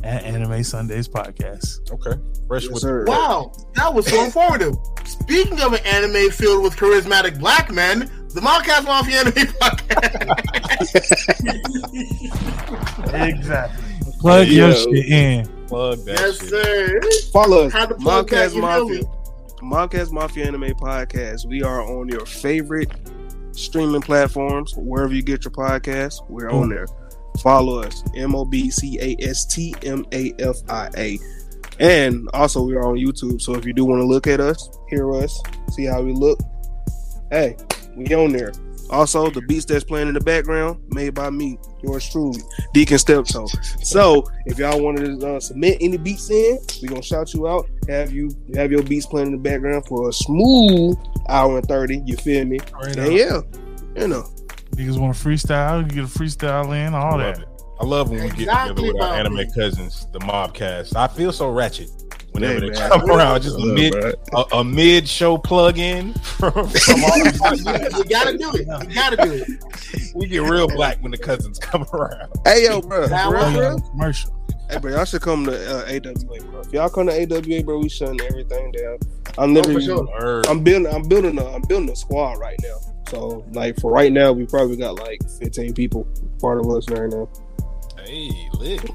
at Anime Sundays Podcast. Okay. Fresh Yes, with sir. Wow, that was so informative. Speaking of an anime filled with charismatic black men, the Mobcast Mafia Anime Podcast. Exactly. Plug your Yo. shit in. plug that yes, shit. sir. Follow us, Had to plug Mobcast Mafia. me? Mobcast Mafia Anime Podcast. We are on your favorite streaming platforms, wherever you get your podcast. We're on mm. there. Follow us, M O B C A S T M A F I A. And also, we are on YouTube. So if you do want to look at us, hear us, see how we look, hey, we on there. Also, the beats that's playing in the background made by me, yours truly, Deacon Steptoe. So if y'all wanted to uh, submit any beats in, we gonna shout you out. Have you have your beats playing in the background for a smooth hour and thirty. You feel me? Right And yeah, you know. Niggas want to freestyle, you get a freestyle in, all I love that. it. I love when we get together with our Bobby. anime cousins, the Mobcast. I feel so ratchet whenever Yeah, they man. come around. Just a mid a, a mid show plug in from, from all the You gotta do it. You gotta do it. We get real black when the cousins come around. Hey yo, bro. That For real, was- for real? Commercial. Hey, bro, y'all should come to uh, AWA, bro. If y'all come to AWA, bro, we shutting everything down. I'm literally, oh, sure. I'm building, I'm building, a, I'm building a squad right now. So, like, for right now, we probably got like 15 people part of us right now. Hey, lit.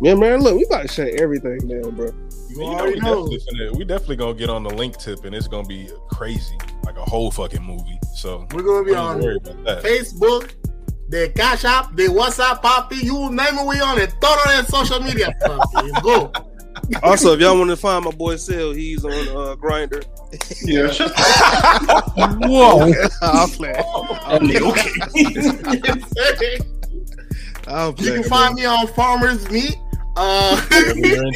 Yeah, man, look, we about to shut everything down, bro. You know, we, know. definitely finna, we definitely gonna get on the link tip and it's gonna be crazy, like a whole fucking movie. So We're gonna be on worry about that. Facebook, the Cash App, the WhatsApp, Poppy. You name it, we on it. Throw it on that social media. Poppy. Go. Also, if y'all want to find my boy Sel, he's on uh, Grindr. yeah, shut Whoa. I'll play. up. okay. I'll You can find me on Farmers Meat. Uh, Whatever you're. Yeah.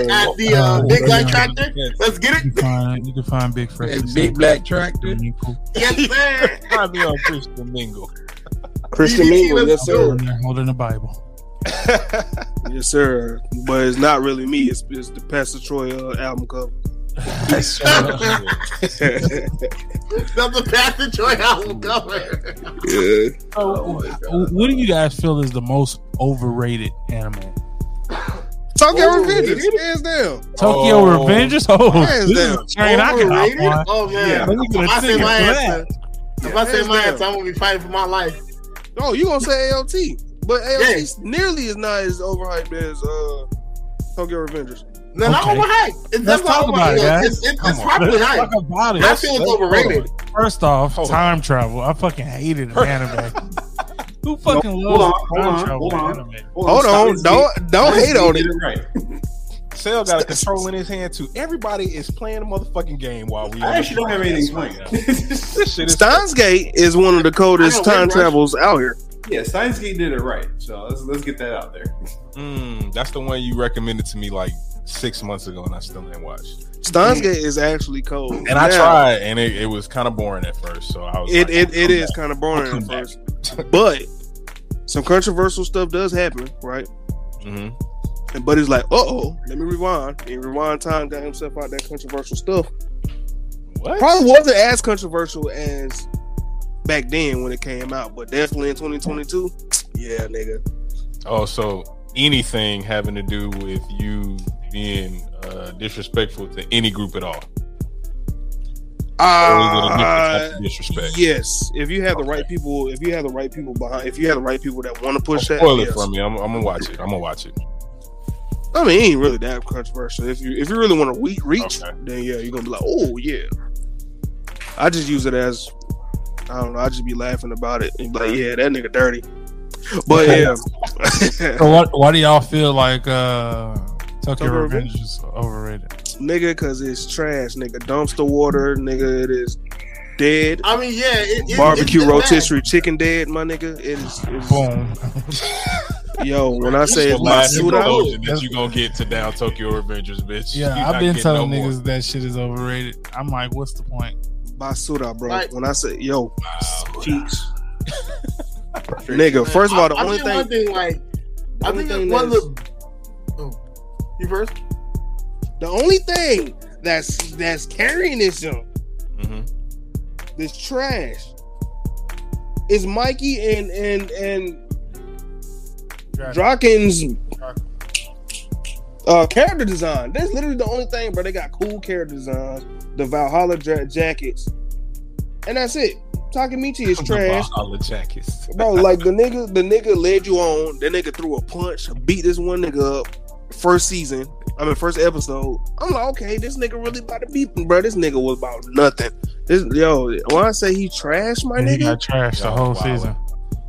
at the uh, Oh, Big Black yeah. Tractor. Let's get You it. can find, you can find Big Fresh. That big black tractor. Yes, sir. Find me on Christian Mingle. Christian Mingle, yes sir, holding the Bible. yes sir. But it's not really me. It's, it's the Pastor Troy uh, album cover. That's the path to joy album cover. Yeah. So, what do you guys feel is the most overrated anime? Tokyo Overrated? Revengers, hands down. Tokyo Oh. Revengers? Oh, Hands this is down. train I can hop Overrated? on. Oh man, Yeah. Let me get a if I say ticket my for answer, if I say hands my down. answer, I'm gonna be fighting for my life. No, you gonna say AOT, but AOT nearly is not as overhyped as uh, Tokyo Revengers. No, not Okay. overhyped. It's Let's talk about it, overhyped. guys. It's, it's, Come it's on. properly hyped. talk about it. I feel it's overrated. First off, Hold on. time travel. I fucking hated anime. Who fucking hold loves on, time hold on, travel hold on. anime? Hold on, don't don't hate on it. Get it right. Cell got a control in his hand too. Everybody is playing the motherfucking game while we. I actually don't have anything playing. This is Steins Gate is one of the coldest time travels out here. Yeah, Steins Gate did it right. So let's let's get that out there. Mm, that's the one you recommended to me like six months ago, and I still ain't watched. Steins Gate is actually cold. And I tried, and it, it was kind of boring at first. So I was. It like, it, I'll it come is back. kind of boring at back. first, but some controversial stuff does happen, right? Mhm. And Buddy's like, "Uh oh, let me rewind." And rewind time got himself out that controversial stuff. What? Probably wasn't as controversial as back then when it came out, but definitely in 2022, yeah, nigga. Oh, so anything having to do with you being uh, disrespectful to any group at all? Or is it a different type Uh, disrespect? yes, if you have the right people, if you have the right people behind, if you have the right people that want to push that, Spoil it yes. for me. I'm, I'm gonna watch it. I'm gonna watch it. I mean, it ain't really that controversial. If you if you really want to reach, Okay. then yeah, you're gonna be like, oh yeah. I just use it as I don't know. I just be laughing about it and be like, yeah, that nigga dirty. But yeah, So what? Why do y'all feel like uh, Tokyo Tokyo Revengers is overrated? nigga, because it's trash, nigga. Dumpster water, nigga. It is dead. I mean, yeah, it, it, Barbecue it's bad. rotisserie chicken dead, my nigga. It is. It's, Boom. yo, when I say the it's last Matsuda, conclusion that you gonna get to down Tokyo Avengers, bitch. Yeah, I've been telling no more. niggas that shit is overrated. I'm like, what's the point? Basura, bro. Right. When I say yo, cheeks. nigga, first of all, the I, only I think one thing, thing, like, the I only think thing that one of that's- the. Oh, you first? the only thing that's that's carrying this junk, Mhm. this trash, is Mikey and and and Draken's uh character design. That's literally the only thing, bro. They got cool character designs, the Valhalla dra- jackets, and that's it. Takemichi is trash. Valhalla jackets. Bro, like the nigga, the nigga led you on. The nigga threw a punch, beat this one nigga up. First season, I mean first episode. I'm like, okay, this nigga really about to beat me, bro. This nigga was about nothing. This yo, when I say he trash, my And he nigga, got trashed the whole wow. season.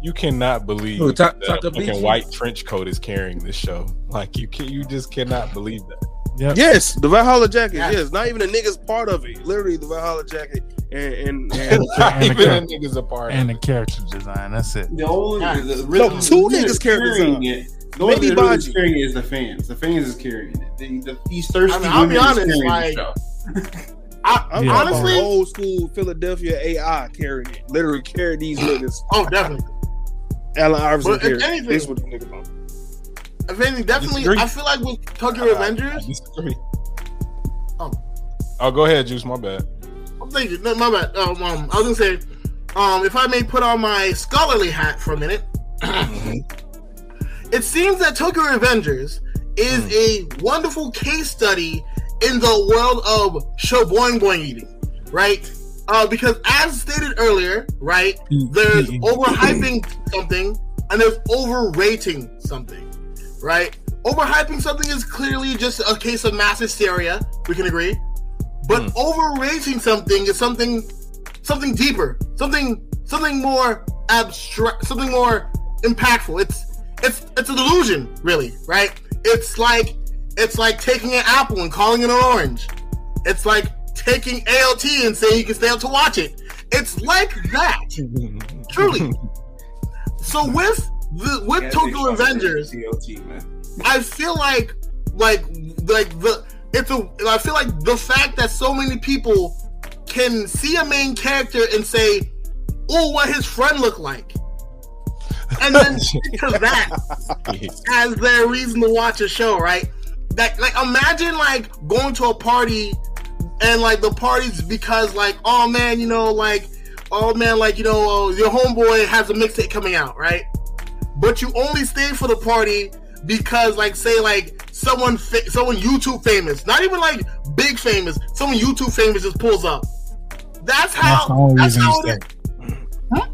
You cannot believe Who, Ta- that a Takabichi? fucking white trench coat is carrying this show. Like you can, you just cannot believe that. Yep. yes, the Valhalla jacket. Yeah. Yes, not even the nigga's part of it. Literally, the Valhalla jacket and and, and And the Even char- the niggas apart. and the character design. That's it. The only Yeah. the, the, No, two the- niggas carrying carrying it. it. The only Maybe thing that really is Baji. carrying it is the fans. The fans is carrying it. The, the, these thirsty I mean, I'll be honest, like- I, I'm Yeah. talking honestly, old school Philadelphia AI carrying it. Literally carry these niggas. oh, definitely. Allen Iverson But if anything- This what the nigga about. If anything, definitely. I feel like with Tokyo I Revengers, disagree. Oh. Oh, go ahead, Juice. My bad. I'm thinking, no, my bad. Um, um, I was gonna say, um, if I may put on my scholarly hat for a minute, it seems that Tokyo Revengers is a wonderful case study in the world of show boing boing eating, right? Uh, because as stated earlier, right, there's overhyping something and there's overrating something, right? Overhyping something is clearly just a case of mass hysteria. We can agree. But Hmm. overrating something is something something deeper, something something more abstract, something more impactful. It's it's it's a delusion, really, right? It's like it's like taking an apple and calling it an orange. It's like taking AOT and saying you can stay up to watch it. It's like that, truly. So with the with Yeah, Tokyo Avengers, TLT, man. I feel like like like the it's a I feel like the fact that so many people can see a main character and say, "Oh, what his friend looked like," and then stick to that as their reason to watch a show, right? That like imagine like going to a party and like the parties because like oh man, you know like oh man, like you know uh, your homeboy has a mixtape coming out, right? But you only stay for the party because like say like someone fa- someone YouTube famous, not even like big famous, someone YouTube famous just pulls up. That's how. That's how. the only That's reason you how. stay. Huh?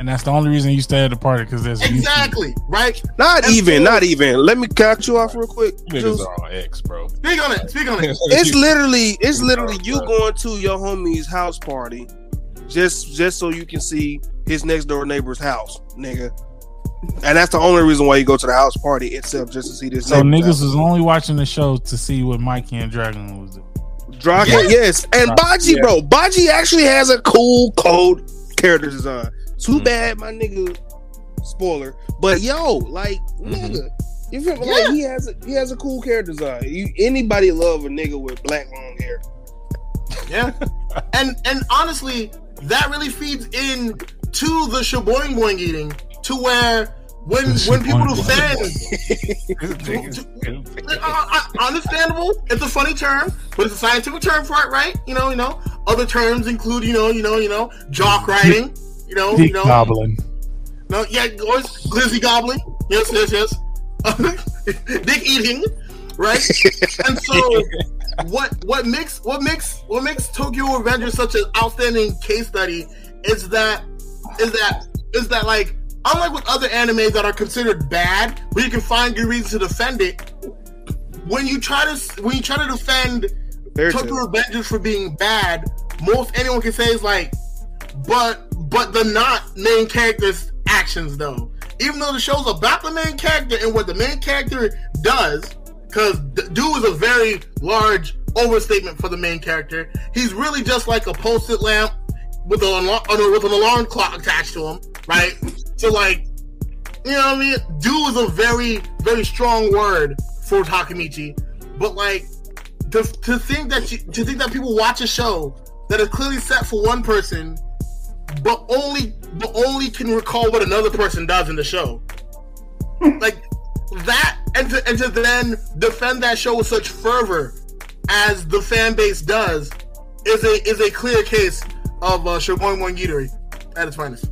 And that's the only reason you stay at the party because there's a YouTube. Exactly right. Not And even, so- not even. Let me cut you off real quick. Niggas are all X, bro. Speak on it. Speak on it. It's literally, it's literally you going to your homie's house party, just just so you can see his next door neighbor's house, nigga. And that's the only reason why you go to the house party itself, just to see this. So neighbor's niggas house. was only watching the show to see what Mikey and Draken was doing. Draken, yes, and Baji, Yeah. bro. Baji actually has a cool code character design. Too Mhm. bad, my nigga. Spoiler, but yo, like, Mhm. nigga, you feel me? Like he has a he has a cool character design. You anybody love a nigga with black long hair? Yeah. and and honestly, that really feeds in to the shaboing boing eating to where when The when people defend uh, uh, understandable, it's a funny term, but it's a scientific term for it, right? You know, you know. Other terms include, you know, you know, you know, jock riding, you know, you know, goblin. no, yeah, or glizzy gobbling. Yes, yes, yes. Dick eating, right? and so, what what makes what makes what makes Tokyo Revengers such an outstanding case study is that is that is that like unlike with other anime that are considered bad, where you can find good reasons to defend it. When you try to when you try to defend Tokyo. Revengers for being bad, most anyone can say is like, but but the not main character's actions though. Even though the show's about the main character and what the main character does, because Do is a very large overstatement for the main character. He's really just like a post-it lamp with a alar- with an alarm clock attached to him, right? So like, you know what I mean? Do is a very very strong word for Takemichi, but like to, to think that you, to think that people watch a show that is clearly set for one person, but only but only can recall what another person does in the show, like that, and to, and to then defend that show with such fervor as the fan base does is a is a clear case of uh, Shogun One Gitari at its finest.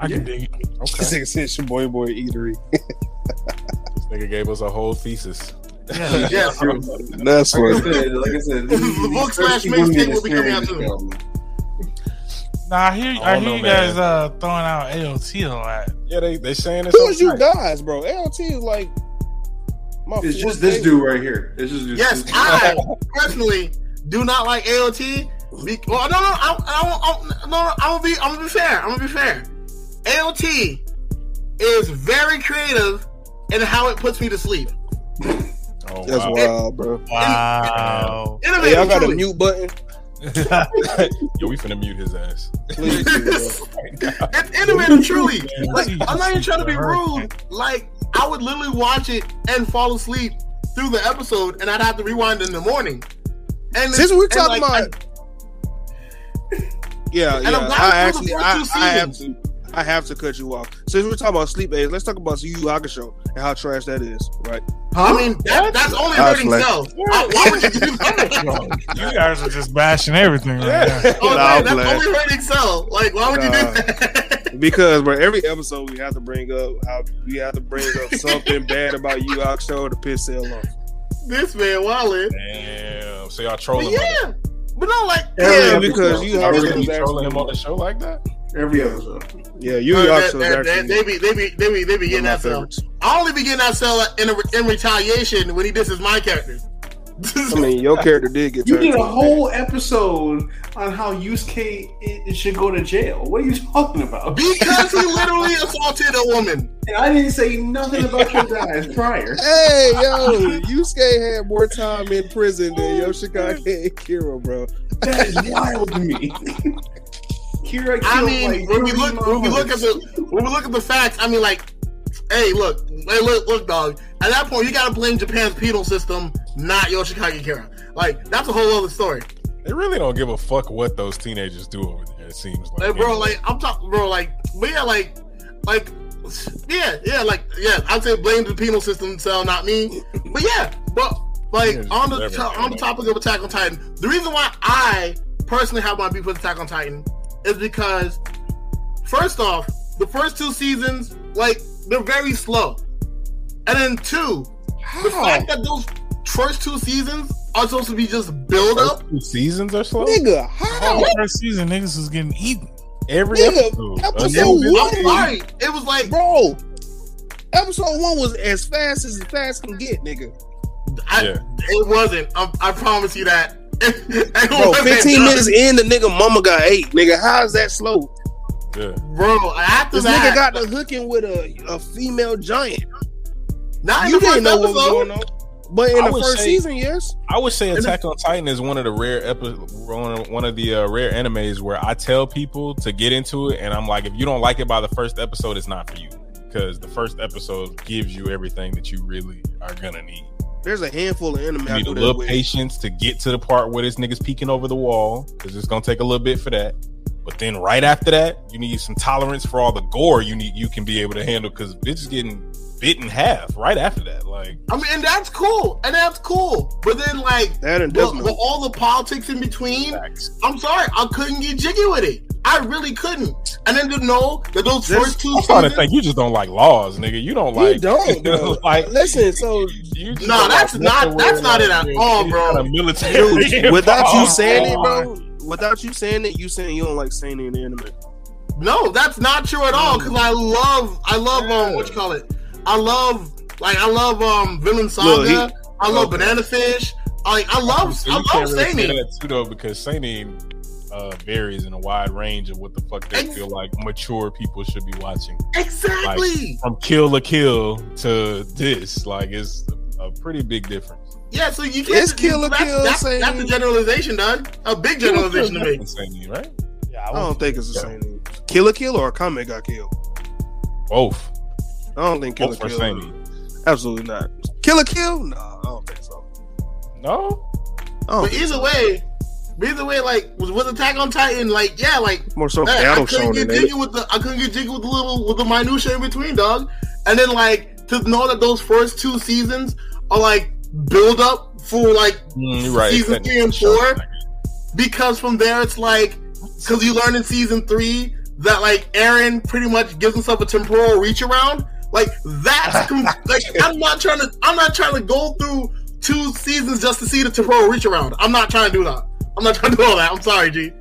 I can dig it. This Okay. nigga said your boy boy eatery. This nigga gave us a whole thesis. Yeah, Yes, That's Like I said, like I said, The these- book slash people mixtape will be coming out soon. this. Nah, I hear, I I hear know, you guys uh, throwing out AOT a lot. Yeah, they they saying it's Who is you guys, bro? LT is like my It's just this dude right here. It's just this Yes, dude. I personally do not like AOT. Be- well, no, no, I, I, I, no, no, I'm gonna be, I'm gonna be fair. I'm gonna be fair. AOT is very creative in how it puts me to sleep. Oh, That's wow. wild, bro. Wow. Hey, Innovative, y'all got a mute button? Yo, we finna mute his ass. Please, do, bro. it's innovative, truly. Like, I'm not even trying to be rude. Like, I would literally watch it and fall asleep through the episode, and I'd have to rewind in the morning. And Since it's- we're talking like, about, yeah, And yeah, I'm glad I actually, I, I have to, I have to cut you off. Since we're talking about sleep aids, let's talk about Yu Yu Hakusho and how trash that is, right? I mean, that, that's only I was hurting like- self. Why, why would you do that? You guys are just bashing everything right now. Oh, Nah, man, I'm that's glad. only hurting self. Like, why would you do that? Because, bro, every episode we have to bring up how we have to bring up something bad about Yu Yu Hakusho to piss Sale off. this man, Wallet. Damn. So y'all But trolling him. yeah, but no, like, Every Yeah, because Yu Yu Y'all Hakusho really be trolling him on the show like that? Every episode. yeah, you Yu uh, Hakusho that- that- they be, they be, they be, they be getting of that cell. I only be getting that cell in, in retaliation when he disses my character. I mean, your character did get You did a to whole episode on how Yusuke i- i- should go to jail. What are you talking about? because he literally assaulted a woman. And I didn't say nothing about your guys prior. Hey, yo, Yusuke had more time in prison than Yoshikage and Kira, bro. That is wild to me. Kira killed I mean, like when we three look, when we look at the, when we look at the facts, I mean, like, hey, look, hey, look, look, dog. At that point, you gotta blame Japan's penal system, not Yoshikage Kira. Like, that's a whole other story. They really don't give a fuck what those teenagers do over there. It seems like, Like, bro, like, I'm talking, bro, like, but yeah, like, like, yeah, yeah, like, yeah, I'd say blame the penal system, so not me. But yeah, but like Yeah, on the whatever. to- on the topic of Attack on Titan, the reason why I personally have my beef with Attack on Titan is because first off, the first two seasons, like they're very slow, and then two, the fact that those first two seasons are supposed to be just build up. Two seasons or so. Nigga, how? whole first season, niggas was getting eaten. Every Nigga, episode. episode one- I'm sorry, it was like Bro, episode one was as fast as the fast can get, nigga. I, Yeah. it wasn't. I, I promise you that. It Bro, 15 dog. minutes in, the nigga mama got eight. Nigga, how is that slow? Yeah. bro. After This that, nigga got the hooking with a, a female giant. not You didn't first know what was going on. But in I the first say- season, yes. I would say Attack on Titan is one of the rare epi- one of, one of the uh, rare animes where I tell people to get into it, and I'm like, if you don't like it by the first episode, it's not for you because the first episode gives you everything that you really are gonna need. There's a handful of anime You need a little patience to get to the part where this nigga's peeking over the wall because it's gonna take a little bit for that. But then right after that, you need some tolerance for all the gore you need you can be able to handle because bitch is getting bit in half right after that. Like I mean, and that's cool, and that's cool. But then, like, That and with, Death all the politics in between, facts. I'm sorry, I couldn't get jiggy with it. I really couldn't. And then to know that those This- first two I'm starting to seasons, think you just don't like laws, nigga. You don't like you don't, like Listen, so you just No, don't that's like not- that's not it at all, bro. military without you saying it, bro, without you saying it, you saying you don't like saying it in the anime. no, that's not true at all. Because I love, I love um, what you call it? I love, like, I love um, Vinland Saga. Look, he- I love okay. Banana Fish. Like, I love, So I love really say Seinen. that too though because seinen uh, varies in a wide range of what the fuck they Ex- feel like mature people should be watching. Exactly. From Kill la Kill to this, like it's a pretty big difference. Yeah, so you can't. It's Kill la that's, Kill, That's, Seinen. that's a generalization, done. A big generalization to me. Seinen, right? Yeah, I don't think it's the same. Kill la Kill or a comment got killed. Both. I don't think Kill a Both are kill. seinen. Absolutely not. Kill la Kill? No, I don't think so. No. I don't But either so. way, either way, like was with Attack on Titan, like yeah, like more so man, I couldn't shown get than jiggy with the I couldn't get jiggy with the little with the minutia in between, dog. And then like to know that those first two seasons are like build up for like Mm, right. season It's three and four, because from there it's like because you learn in season three that like Eren pretty much gives himself a temporal reach around. Like that's com- like I'm not trying to I'm not trying to go through two seasons just to see the temporal reach around. I'm not trying to do that. I'm not trying to do all that. I'm sorry, G.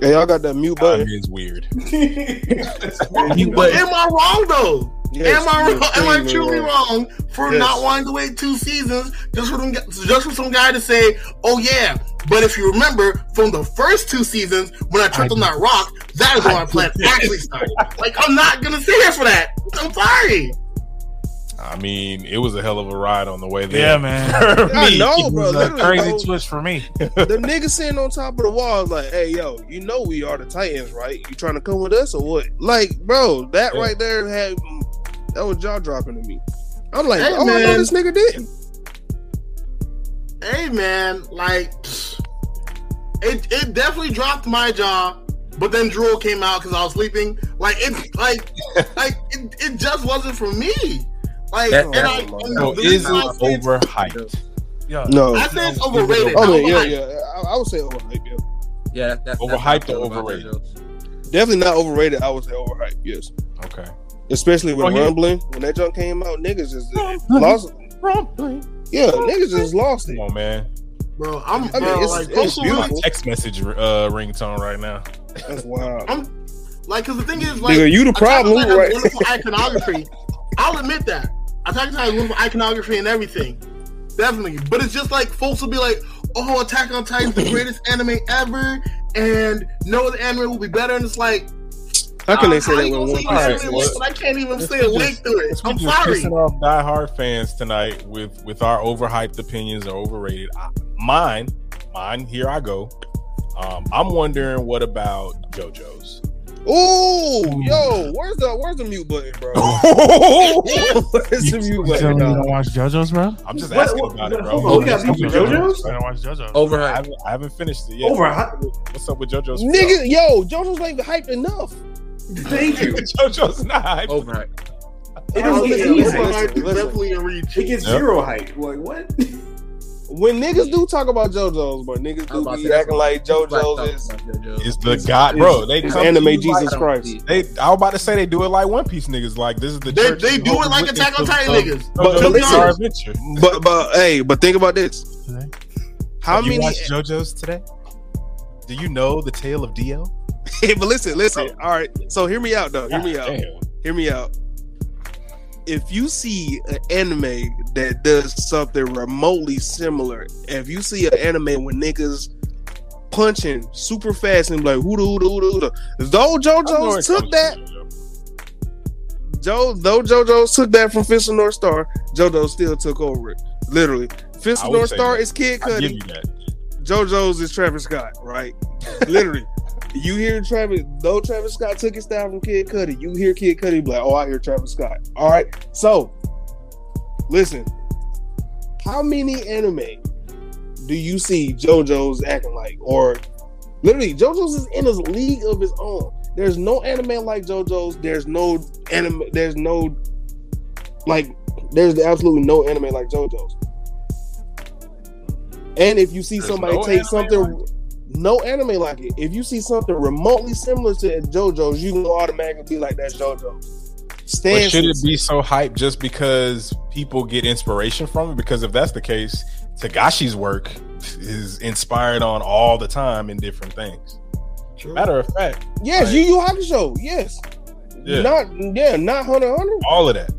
Hey, y'all got that mute Time button? is weird. Mute But button. am I wrong though? Yes, am I wrong? Am I truly wrong for Yes. not wanting to wait two seasons just for them, just for some guy to say, "Oh yeah"? But if you remember from the first two seasons when I tripped I on that rock, that is when my plan actually started. Like I'm not gonna sit here for that. I'm sorry. I mean, it was a hell of a ride on the way there. Yeah, man. For I me. know, It bro. was a crazy twist for me. the nigga sitting on top of the wall is like, hey, yo, you know we are the Titans, right? You trying to come with us or what? Like, bro, that Yeah. right there had that was jaw dropping to me. I'm like, Hey, oh, I know this nigga didn't. Hey man, like it, it definitely dropped my jaw. But then drool came out because I was sleeping. Like it, like, like it, it just wasn't for me. Like, That- and that's I, a lot. and So the is it overhyped? Yeah. No. I say it's overrated. Oh, not man, yeah, overhyped. yeah. I, I would say overhyped, yeah. Yeah, that, that's Overhyped that's or overrated? Definitely not overrated. I would say overhyped, yes. Okay. Especially with Oh, yeah. rumbling. When that junk came out, niggas just lost Rumbling, Yeah, niggas just lost it. Come on, man. bro. I'm, I mean, bro, it's- like, it's those My text message uh, ringtone right now. That's wild. I'm like, because the thing is, like, Nigga, you the problem, Titan right? Wonderful iconography. I'll admit that. Attack on Titan has wonderful iconography and everything, definitely. But it's just like folks will be like, "Oh, Attack on Titan is the greatest anime ever," and no other anime will be better. And it's like, How can uh, they say that when one say Alright, anime well, link when I can't even let's say a just- link through it? I'm keep just sorry. pissing off diehard fans tonight with with our overhyped opinions or overrated. I, mine, mine. Here I go. Um, I'm wondering what about JoJo's. Ooh, yo, where's the where's the mute button, bro? where's the mute button? telling you don't watch JoJo's, bro? I'm just What- asking what- about it, bro. hold on, we got beef with with JoJo's? I don't watch JoJo's. I Overhyped. haven't, I haven't finished it yet. Overhyped. What's up with JoJo's? Nigga, yo, JoJo's not even hyped enough. Thank you. JoJo's not. Overhyped. It Oh, doesn't yeah, get Overhyped easy. is definitely a reach. It gets Yep. zero hype. Like what? when niggas do talk about JoJo's, but niggas do be acting what- like that's what I JoJo's thought is JoJo's. It's the It's- God, bro. They it's anime Jesus Christ. They, I was about to say they do it like One Piece niggas. Like this is the They, they do it like Attack on Titan niggas. But- but listen- But but hey, but think about this. Today. How Have many? watched JoJo's today? Do you know the tale of Dio? but listen, listen. All right. So hear me out, though. Hear me out. Damn. Hear me out. If you see an anime that does something remotely similar, if you see an anime with niggas punching super fast and be like hooda hooda hooda hooda, though I know JoJo's took that. Joe, though JoJo's took that from Fist of North Star, JoJo still took over it. Literally, Fist of North Star that. is Kid Cudi. JoJo's is Travis Scott, right? Literally. You hear Travis, though Travis Scott took his style from Kid Cudi, you hear Kid Cudi be like, oh, I hear Travis Scott. All right. So, listen, how many anime do you see JoJo's acting like? Or literally, JoJo's is in a league of his own. There's no anime like JoJo's. There's no anime, there's no, like, there's absolutely no anime like JoJo's. And if you see There's somebody no take something, no anime like it. If you see something remotely similar to JoJo's, you will automatically be like, "That's JoJo's." But Stances. should it be so hyped just because people get inspiration from it? Because if that's the case, Togashi's work is inspired on all the time in different things. Matter of fact, Yes, Like- Yu Yu Hakusho. Yes, yeah, not yeah, not Hunter Hunter. all of that.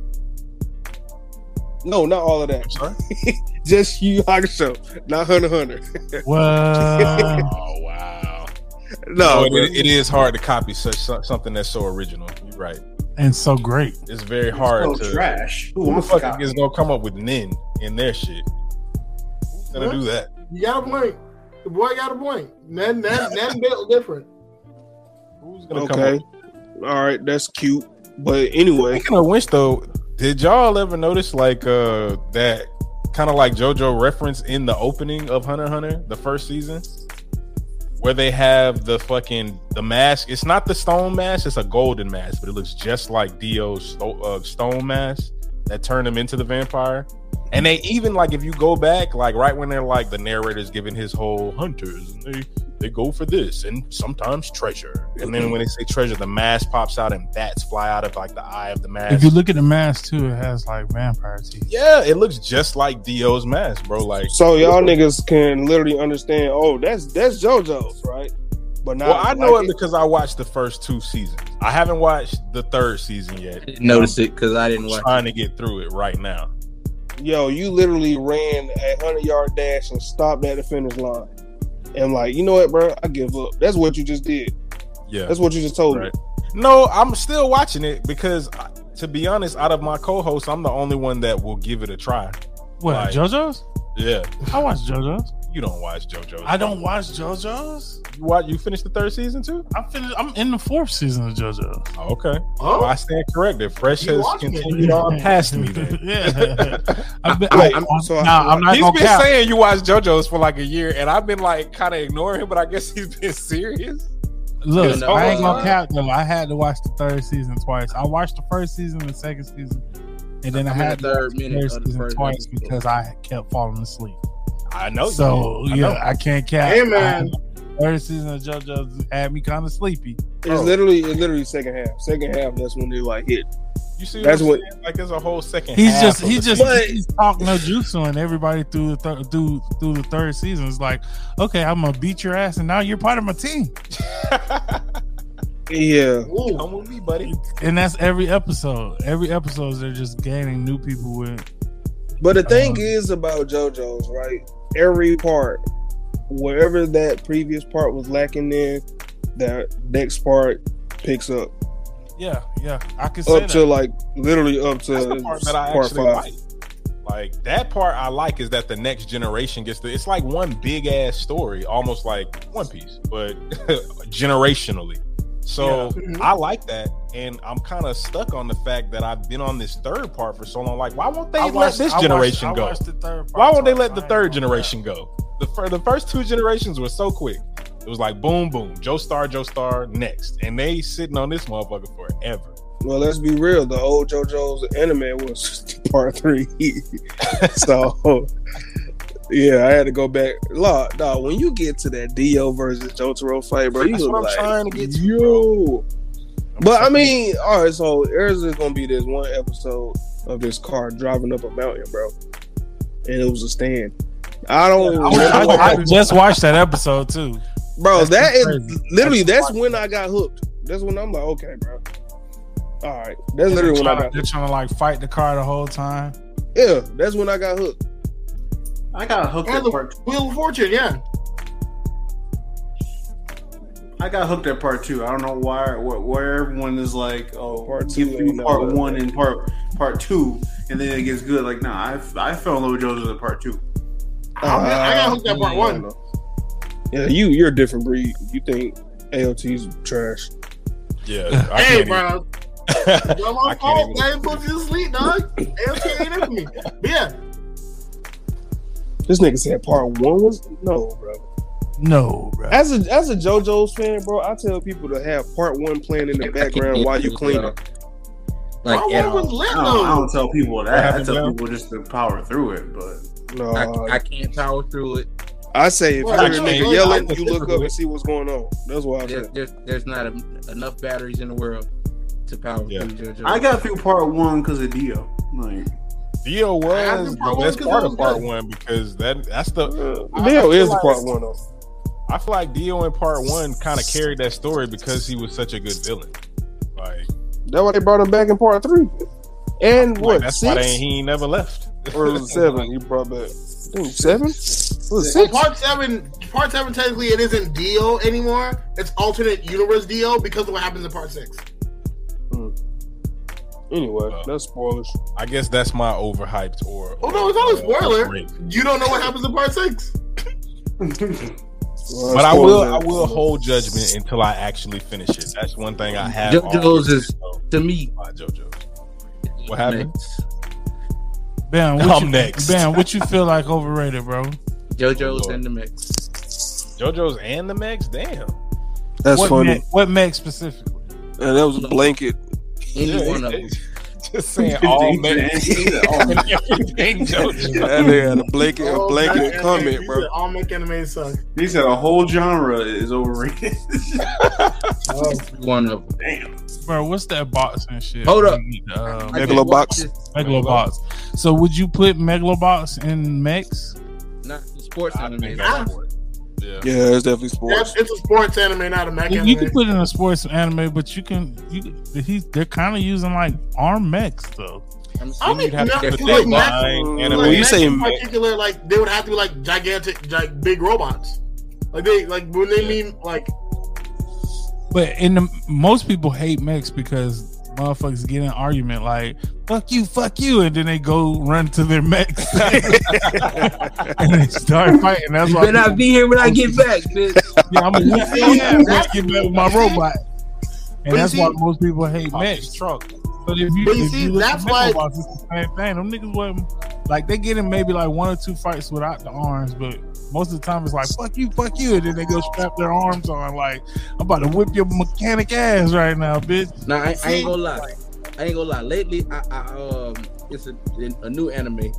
No, not all of that. I'm sorry. Just Yu Yu Hakusho, not Hunter x Hunter. Well, Oh wow. No, No, bro. it, it is hard to copy such something that's so original. You're right. and so great. It's very hard Oh, to. trash. Who Who the fuck copy? is gonna come up with Nen in their shit? Who's gonna What? do that? you got a point. The boy got a point. Nothing, nothing, nothing built different. Who's gonna come okay. up? All right, that's cute. But anyway, Speaking of which, though, did y'all ever notice like uh that kind of like JoJo reference in the opening of Hunter Hunter, the first season, where they have the fucking the mask? It's not the stone mask; it's a golden mask, but it looks just like Dio's sto- uh, stone mask that turned him into the vampire. And they even like if you go back, like right when they're like the narrator's giving his whole hunters, and they they go for this and sometimes treasure. And then when they say treasure, the mask pops out and bats fly out of like the eye of the mask. If you look at the mask too, it has like vampire teeth. Yeah, it looks just like Dio's mask, bro. Like, so y'all niggas can literally understand. Oh, that's that's JoJo's, right? But now, well, I know it because I watched the first two seasons. I haven't watched the third season yet. Notice it because I didn't I'm watch. trying to get through it right now. Yo, you literally ran a hundred yard dash and stopped at the finish line. And like, you know what, bro? I give up. That's what you just did. Yeah. That's what you just told Right. me. No, I'm still watching it because, to be honest, out of my co-hosts, I'm the only one that will give it a try. What Like- JoJo's? Yeah, I watch JoJo's. You don't watch JoJo. I don't watch JoJo's. You watch? You finished the third season too? I'm finished. I'm in the fourth season of JoJo's. Oh, okay. Oh, Well, I stand corrected. Fresh You has watching it. continued on past me. Then. yeah, I've been. I, I'm- so I- nah, I'm not He's gonna been count. saying you watch JoJo's for like a year, and I've been like kind of ignoring him, but I guess he's been serious. Look, No, I ain't gonna count though. I had to watch the third season twice. I watched the first season, the second season, and then I I'm in had the to third watch the third season twice episode. because I kept falling asleep. I know. you So. I yeah, know. I can't count. Hey, man. I- Third season of JoJo's had me kind of sleepy. It's Oh. literally it's literally second half. Second half, that's when they like hit. you see, that's what, what- I'm saying? like there's a whole second. He's half just of he's just But- he's talking no juice on everybody through the thir- through through the third season. It's like, okay, I'm gonna beat your ass, and now you're part of my team. Yeah. ooh. Come with me, buddy. And that's every episode. Every episode, they're just gaining new people with. But the thing Um, is about JoJo's, right? Every part, wherever that previous part was lacking in, that next part picks up. Yeah, yeah, I can say Up that. to like literally up to That's the part that I part actually five. like. Like that part I like is that the next generation gets the. It's like one big ass story, almost like One Piece, but generationally. So Yeah. Mm-hmm. I like that, and I'm kind of stuck on the fact that I've been on this third part for so long. Like, why won't they I let watched- this I watched- generation I go? the third part Why won't they let the third gonna generation go? The fir- the first two generations were so quick. It was like boom, boom, Joestar, Joe Star, next, and they sitting on this motherfucker forever. Well, let's be real. The old JoJo's anime was part three, so Yeah, I had to go back. Law, dog, when you get to that Dio versus Jotaro fight, bro, you That's look what I'm like, trying to get to, yo. But I mean, all right, so there's just gonna be this one episode of this car driving up a mountain, bro, and it was a stand. I don't I, I- I just watched that episode too. bro. that's That is crazy. literally That's that's when I got hooked. That's when I'm like, okay, bro. All right, that's literally when I got They're trying to like fight the car the whole time. yeah. That's when I got hooked. I got hooked And at the part. Wheel of Fortune, yeah. I got hooked at part two. I don't know why. Where, where everyone is like, oh, Part part two two, ain't part never- one and part part two, and then it gets good. Like, nah, I I fell in love with JoJo's at part two. I got- I got hooked at part Uh, one. Yeah, you you're a different breed. You think AOT's trash? Yeah, I Hey, can't bro. even- Yo, I my can't fault. I didn't put you to sleep, dog. ALK ain't in for me. But yeah, This nigga said part one was no, bro. No, bro. As a as a JoJo's fan, bro, I tell people to have part one playing in the background while you clean it. Like part one was lit I don't, I don't tell people that. I tell people just to power through it. But No, I, I can't power through it. I say if Well, you hear a I nigga yelling, you look up and see what's going on. That's why I There's, there's, there's not a, enough batteries in the world to power Yeah. through JoJo. I got through part one because of Dio. Like, Dio was the best part of part one because that that's the I- I Dio is the like- part one though. I feel like Dio in part one kind of carried that story because he was such a good villain. Like, That's why they brought him back in part three. And like, what that's why they, he ain't never left. or was it seven? You brought back I seven. Was it Well, six? part seven, part seven, technically it isn't Dio anymore. It's alternate universe Dio because of what happens in part six. Anyway, Well. that's spoilers. I guess that's my overhyped or. Oh no, it's not a spoiler. overrated. You don't know what happens in part six. Well, But I will, spoilers. I will hold judgment until I actually finish it. That's one thing I have. JoJo's is- so, to me, by JoJo's. What happened? Ben, what I'm you, next. Ben, what you feel like overrated, bro? JoJo's Lord. in the mix. JoJo's and the mechs. Damn. That's what funny. Meg, what Meg specifically? And that was a blanket. Any Yeah, one of them. Just saying all mechs. all and everything JoJo. That nigga had a blanket, a Oh, blanket mech comment, anime- bro. he said All mech anime suck. He said a whole genre is overrated. One of them. Damn. Bro, what's that box and shit? Hold up. Uh, I just Megalobox. Megalobox. So would you put Megalobox in Mex? Not the sports I anime. Yeah. Yeah, it's definitely sports. That's, it's a sports anime, not a mech You, anime. you can put it in a sports anime, but you can you he's they're kind of using like arm mechs though. I'm I mean, You'd have to no, put like that mech- line Like, anime. when you say in particular, like they would have to be like gigantic, like big robots. Like they, like when they mean like But in the most people hate mechs because motherfuckers get in an argument like "fuck you, fuck you," and then they go run to their mechs and they start fighting. That's You why better not be here when I get back, bitch. Yeah, I'm gonna whoop your ass get back with my robot. And But you that's why most people hate Pop mechs. his. But if you, But you if see, you that's why- Megalobox, it's the same thing. Them niggas wasn't like they get in maybe like one or two fights without the arms, but most of the time it's like fuck you, fuck you, and then they go strap their arms on like I'm about to whip your mechanic ass right now, bitch. Nah, I, I ain't gonna lie. I ain't gonna lie. Lately, I, I um, it's a, a new anime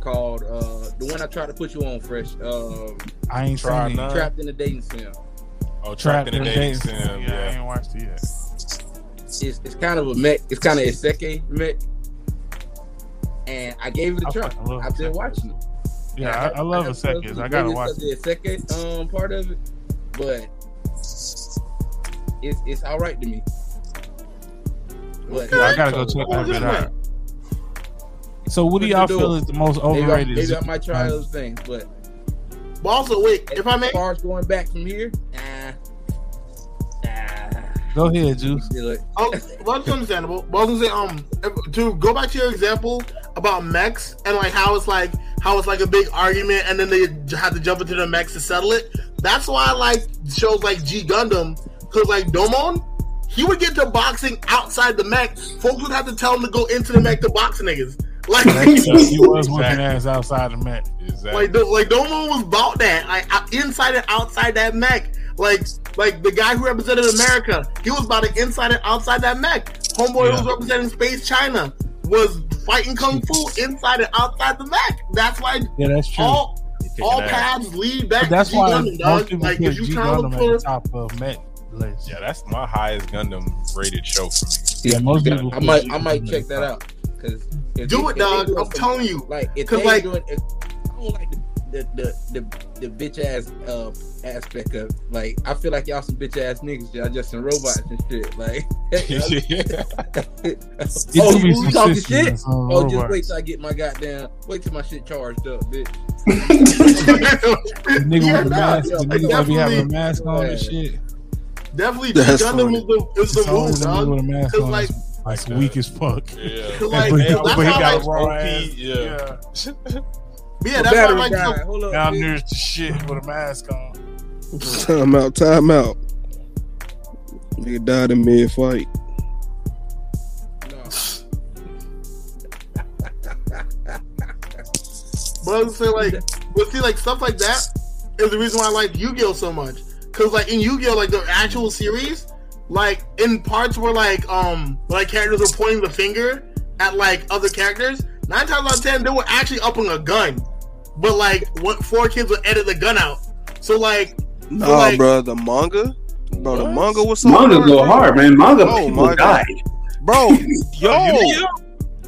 called uh, the one I tried to put you on, fresh. Um, I ain't Try seen none. trapped in a dating sim. Oh, trapped in a dating sim. Yeah, I ain't watched it yet. It's it's kind of a mech. It's kind of a seke mech. And I gave it a try. I've been watching it. Yeah, I, I love a second. I gotta watch for it. The second um part of it, but it's it's all right to me. But Yeah, I gotta go check What that was bit out. So, what do y'all feel is the most maybe, I, overrated? maybe I might try those things. But But also, wait, if I may, as far as going back from here, nah, nah. Go ahead, Juice. Feel it. oh, well, it's understandable. But I was gonna say, um, if- to go back to your example about mechs and like how it's like how it's like a big argument, and then they j- have to jump into the mechs to settle it. That's why I like shows like G Gundam, because like Domon, he would get to boxing outside the mech. Folks would have to tell him to go into the mech to box niggas. Like, he was working Exactly. ass outside the mat. Exactly. Like, the, like Domon was about that, like inside and outside that mech. Like, like the guy who represented America, he was about it inside and outside that mech. Homeboy who was representing Space China was fighting kung fu inside and outside the mech. That's why Yeah, that's true. all all ass. paths lead back but that's to G why Gundam, most dog. people Like put if you G trying to Gundam look the for top of Met list. Yeah, that's my highest Gundam rated show for me. Yeah, most people I might G I might check that out because do it, dog. I'm telling you. like if 'Cause, they like- doing if, I don't like the the the, the, the bitch ass uh, aspect of like I feel like y'all some bitch ass niggas y'all just some robots and shit like It oh do you some talking sisters shit and some oh just wait till I get my goddamn wait till my shit charged up bitch The nigga Yeah, with the nah, mask, yeah, the nigga that be having a mask on Yeah. and shit. Definitely, G That's Gundam is the is It's the move, dog. with a mask 'Cause, on. like- Like, Like weak as fuck. Yeah. Like, but he, that's but he got like, raw OP, ass. yeah. Yeah, My that's why battery like died. so, hold up Down bitch. near the shit with a mask on. Time out, time out. Nigga died in mid fight. No. But I was say like, but see, like stuff like that is the reason why I like Yu-Gi-Oh so much. Cause like in Yu-Gi-Oh, like the actual series, like in parts where like um like characters were pointing the finger at like other characters, nine times out of ten they were actually upping a gun, but like what 4Kids would edit the gun out. So like, Nah, So, like- bro, the manga, bro, the manga was so Manga hard, go hard, man. Manga Oh, people my God. died. bro. Yo,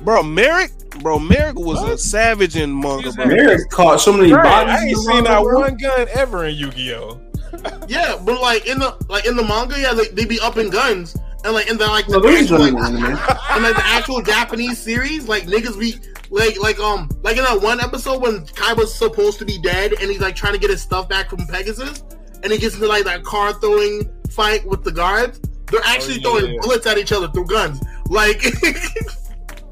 bro, Marik, bro, Marik was a savage in manga, bro. Marik caught so many Right, bodies. I ain't in seen manga, that one gun ever in Yu-Gi-Oh. yeah, but like in the like in the manga, yeah, like, they be up in guns, and like in the like the No, there is actual, one like, in man. and like the actual Japanese series, like niggas be like like um like in that one episode when Kai was supposed to be dead and he's like trying to get his stuff back from Pegasus, and he gets into like that car throwing fight with the guards. They're actually Oh, yeah. throwing bullets at each other through guns. Like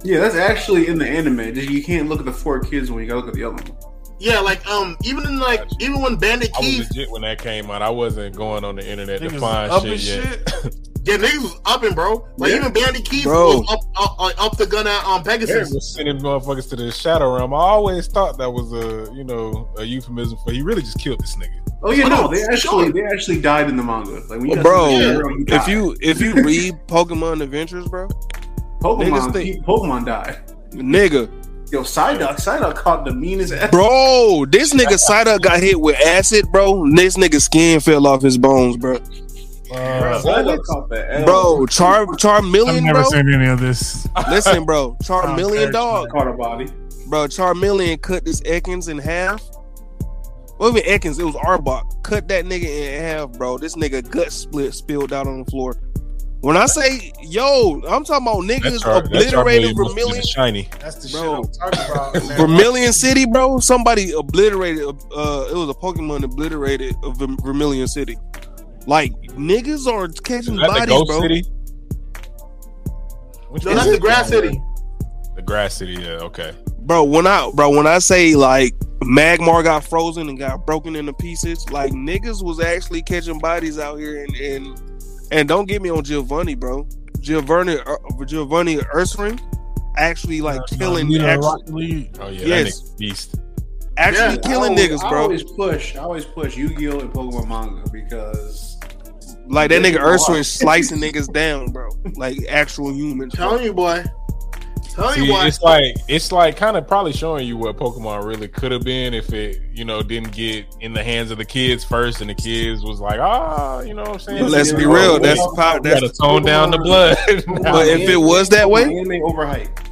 Yeah, that's actually in the anime. You can't look at the 4Kids when you gotta look at the other one. yeah, like um even in like Gotcha. even when Bandit I was Keith, legit when that came out. I wasn't going on the internet to find shit yet. shit. yeah, niggas was upping, bro. Like Yeah. even Bandit Keith Bro. was up up, like, up the gun at um Eric Pegasus. was sending motherfuckers to the shadow realm. I always thought that was a you know a euphemism for he really just killed this nigga. Oh yeah, no, no, they actually they actually died in the manga. Like when you Bro, got to the you If you if you read Pokemon Adventures, bro, Pokemon, niggas think- Pokemon died. nigga, Yo, Psyduck, Psyduck caught the meanest ass. bro, this nigga Psyduck got hit with acid, bro. This nigga skin fell off his bones, bro. Uh, Psyduck caught that ass. Bro, Char I've never bro. seen any of this. Listen, bro, Sounds Charmeleon very dog, caught a body. bro. Charmeleon cut this Ekans in half. Well, even Ekans, it was Arbok. Cut that nigga in half, bro. This nigga gut split, spilled out on the floor. When I say, yo, I'm talking about niggas our- obliterated Million must be the Vermilion. shiny. That's the Bro. shit I'm talking about. man. Vermilion City, bro. Somebody obliterated. Uh, it was a Pokemon obliterated of Verm- Vermilion City. Like niggas are catching Is that the bodies, Ghost bro. City? Which No, that's the? Grass City. The Grass City. Yeah. Okay. Bro, when I bro when I say like Magmar got frozen and got broken into pieces, like niggas was actually catching bodies out here, and and and don't get me on Giovanni, bro. Giovanni uh, Giovanni Ursaring actually like killing You know, actually, Rocket League. Oh yeah. Yes. That nigga beast. actually Yeah, killing I always, niggas, I bro. always push. I always push Yu-Gi-Oh and Pokemon manga because Like that nigga Wow. Ursaring slicing niggas down, bro. Like actual humans. bro. Telling you, boy. Telling See, you, boy. it's like it's like kind of probably showing you what Pokemon really could have been if it, you know, didn't get in the hands of the kids first, and the kids was like, ah, you know what I'm saying? But let's be real. That's Yeah. pop. gotta That's tone down the blood. But if it was that way- anime overhyped,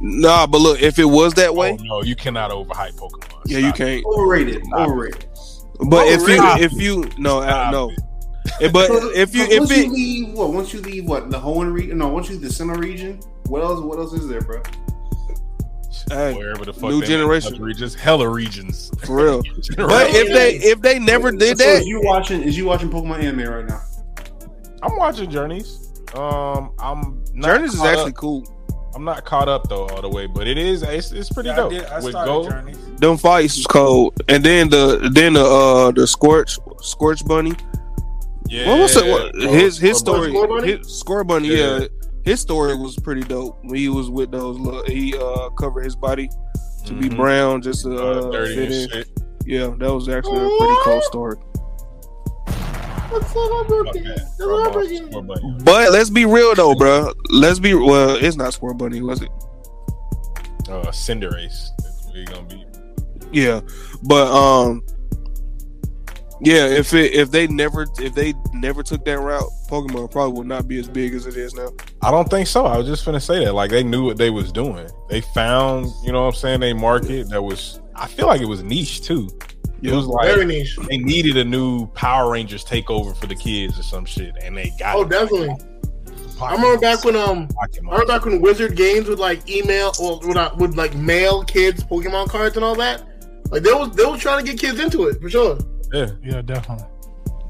nah. But look, if it was that way, oh, no, you cannot overhype Pokemon. yeah, you Stop it. can't. overrated, Stop. overrated. But if you if you no uh, Stop no, it. But So- if you so if once it you leave what once you leave what the whole region no once you leave the Sinnoh region what else what else is there bro Hey, Wherever the fuck new generation. make regions, hella regions. for real. But if they if they never did so that, is you watching is you watching Pokemon anime right now I'm watching Journeys. Um, I'm not Journeys is actually up- cool. I'm not caught up though all the way, but it is. It's, it's pretty Yeah, I, dope. did, I With started Gold, Journey. Them fights was cold, and then the then the uh the Scorch Scorch Bunny. Yeah. What was it? What, Gold, his his Gold. story, Scorbunny? his Scorbunny, Yeah. yeah. His story was pretty dope. When he was with those, little, he uh covered his body to be Mhm. brown just to Uh, uh, dirty fit in. shit. Yeah, that was actually a pretty cool story. What's up, Fuck birthday? that. It's Throw my my birthday. score button. But let's be real though, bro. Let's be well. It's not Scorbunny, was it? Uh, Cinderace. That's what he's gonna be. Yeah, but um, yeah. If it if they never if they never took that route, Pokemon probably would not be as big as it is now. I don't think so. I was just gonna say that. Like they knew what they was doing. They found, you know what I'm saying, they market that was I feel like it was niche too. It was like Very niche. they needed a new Power Rangers takeover for the kids or some shit, and they got Oh, it. definitely. I remember back when um I remember back when Wizard Games would like email or would, not, would like mail kids Pokemon cards and all that. Like they was they was trying to get kids into it for sure. Yeah, yeah, definitely.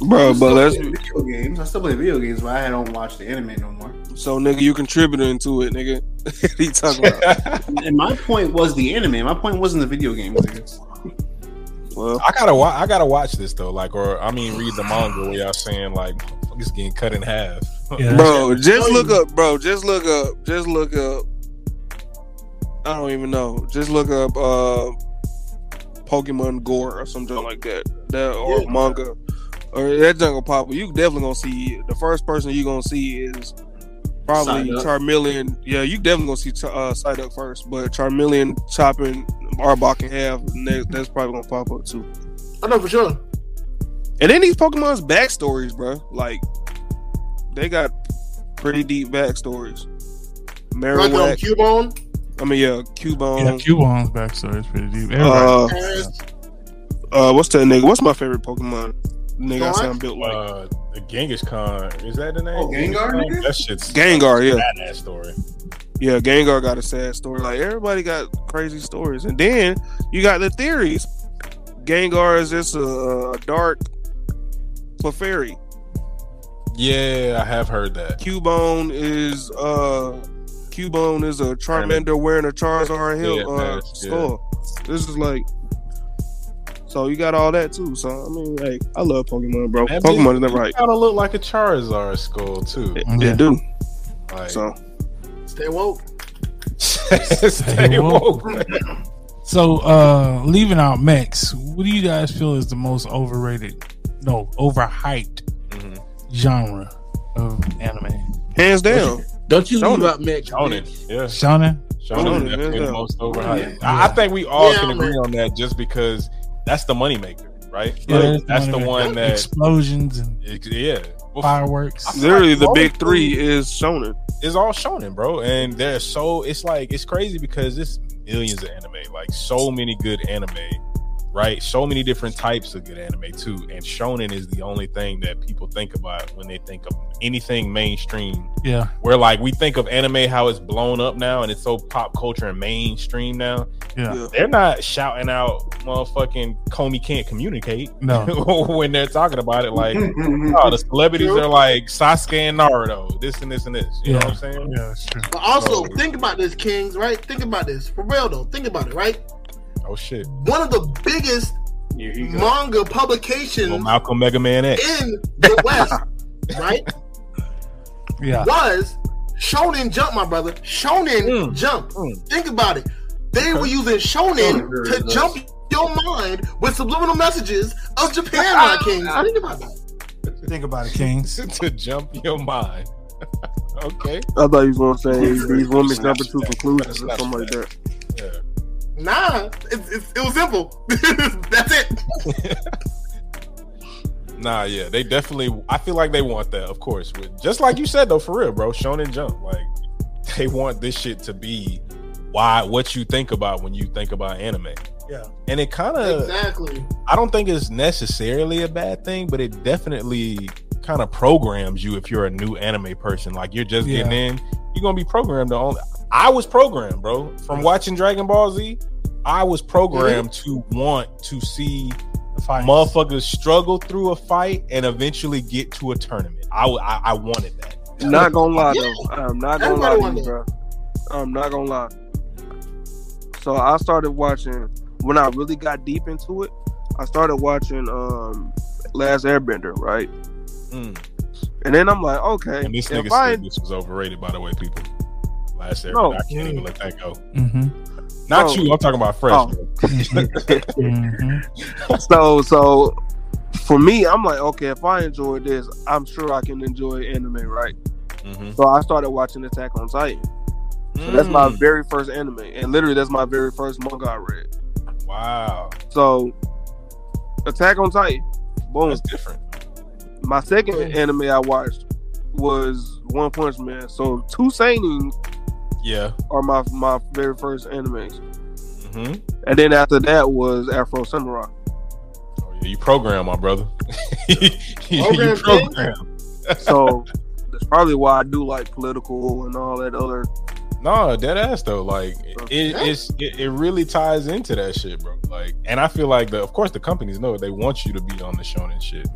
Bro, but let's video games. I still play video games, but I don't watch the anime no more. so nigga, you contributing to it, nigga. what you talking about? And my point was the anime. My point wasn't the video games. well, I gotta wa- I gotta watch this though. Like, or I mean, read the manga where y'all saying like it's getting cut in half. Yeah, bro, just look up, bro. Just look up. Just look up. I don't even know. Just look up uh Pokemon Gore or something like that. That or Yeah. manga. Or that jungle pop. You definitely gonna see the first person you gonna see is probably Psyduck. Charmeleon. Yeah, you definitely gonna see Ch- uh Psyduck first, but Charmeleon chopping Arbok in half. Next, that's probably gonna pop up too. I know for sure. And then these Pokemon's backstories, bro. Like they got pretty deep backstories. Like um, Marowak, Cubone. I mean, yeah, Cubone. Yeah, Cubone's backstory is pretty deep. Everybody, uh, Paris. Uh, what's that nigga? What's my favorite Pokemon? Nigga, I Snorlax? sound built like Uh, the Genghis Khan is that the name? Oh, Gengar, nigga? That shit's Gengar. Yeah, badass story. yeah. Gengar got a sad story. Like everybody got crazy stories, and then you got the theories. Gengar is just a, a dark Clefairy. Yeah, I have heard that. Cubone is uh Cubone is a Charmander wearing a Charizard hill Yeah, uh, man, yeah. skull. This is like so you got all that too. So I mean, like I love Pokemon, bro. That Pokemon is bitch never right. Kind of look like a Charizard skull too. It, Yeah. it do. Like, So Stay woke. stay woke. man. So, uh, leaving out mechs, what do you guys feel is the most overrated, no, overhyped Mhm. genre of anime? hands down. Don't you Shonen. leave out Mitch? Shonen, yeah. Shonen? Shonen Shonen, is definitely the most overhyped. Yeah. I I think we all Yeah, can agree man. on that just because that's the moneymaker, right? Yeah, Like, it's that's the one one that, explosions and it- yeah. Well, fireworks. I- Literally, the big three is Shonen. it's all shonen, bro. And they're so it's like it's crazy because it's millions of anime, like so many good anime, right? So many different types of good anime too. And shonen is the only thing that people think about when they think of anything mainstream. yeah, Where like we think of anime how it's blown up now and it's so pop culture and mainstream now. yeah, Yeah. They're not shouting out motherfucking Komi Can't Communicate No. when they're talking about it like oh the celebrities True. are like Sasuke and Naruto, this and this and this. You know what I'm saying? yeah, that's true. But also, So- think about this, Kings. Right? Think about this for real though. Think about it. Right? Oh shit. One of the biggest Here you go. manga Well, Malcolm Mega Man X. in the West, right, Yeah, was Shonen Jump, my brother. Shonen Mm. Jump. Mm. Think about it. They were using Shonen Shonen to does. jump your mind with subliminal messages of Japan, my Kings. Think about that. think about it, Kings. to jump your mind. okay. I thought you was gonna say these women jumping to conclusions or something like that. Yeah. Nah, it, was simple. That's it. Nah, yeah, they definitely. I feel like they want that, of course. With, just like you said, though, for real, bro. Shonen Jump, like they want this shit to be why what you think about when you think about anime. Yeah. and it kind of. exactly. I don't think it's necessarily a bad thing, but it definitely kind of programs you if you're a new anime person. Like you're just getting in, you're gonna be programmed to only. I was programmed, bro, from watching Dragon Ball Z. I was programmed to want to see The fight. motherfuckers struggle through a fight and eventually get to a tournament. I I, I wanted that. Not gonna lie Yeah. though. I'm not gonna Everybody lie to you, bro. I'm not gonna lie. So I started watching when I really got deep into it. I started watching um Last Airbender, right? Mm. And then I'm like, okay, And this nigga I said this was overrated, by the way, people. Last year, No. I can't even let that go. Mm-hmm. Not Oh. you. I'm talking about fresh. Oh. mm-hmm. so so for me, I'm like, okay, if I enjoy this, I'm sure I can enjoy anime, right? Mhm. So I started watching Attack on Titan. So that's my Mm. very first anime, and literally that's my very first manga I read. wow. So, Attack on Titan, boom. That's different. My second anime I watched was One Punch Man. So two seinen Yeah. are my my very first animes, hmm and then after that was Afro Samurai. Oh, yeah, you program, my brother. you Program, program. So that's probably why I do like political and all that other. No, dead ass though. Like it, it's it, it really ties into that shit, bro. Like, and I feel like the of course the companies know they want you to be on the shonen shit,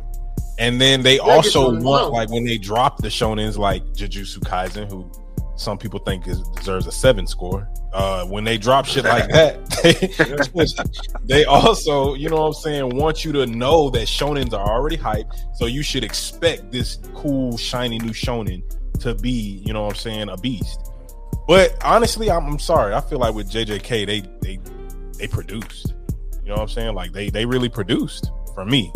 and then they Yeah, also want well. like when they drop the shonens like Jujutsu Kaisen, who some people think is deserves a seven score. Uh, when they drop shit like that, they, they also, you know what I'm saying, want you to know that shonens are already hype, so you should expect this cool, shiny new shonen to be, you know what I'm saying, a beast. But honestly, I'm, I'm sorry. I feel like with JJK, they they they produced. You know what I'm saying? Like they they really produced for me.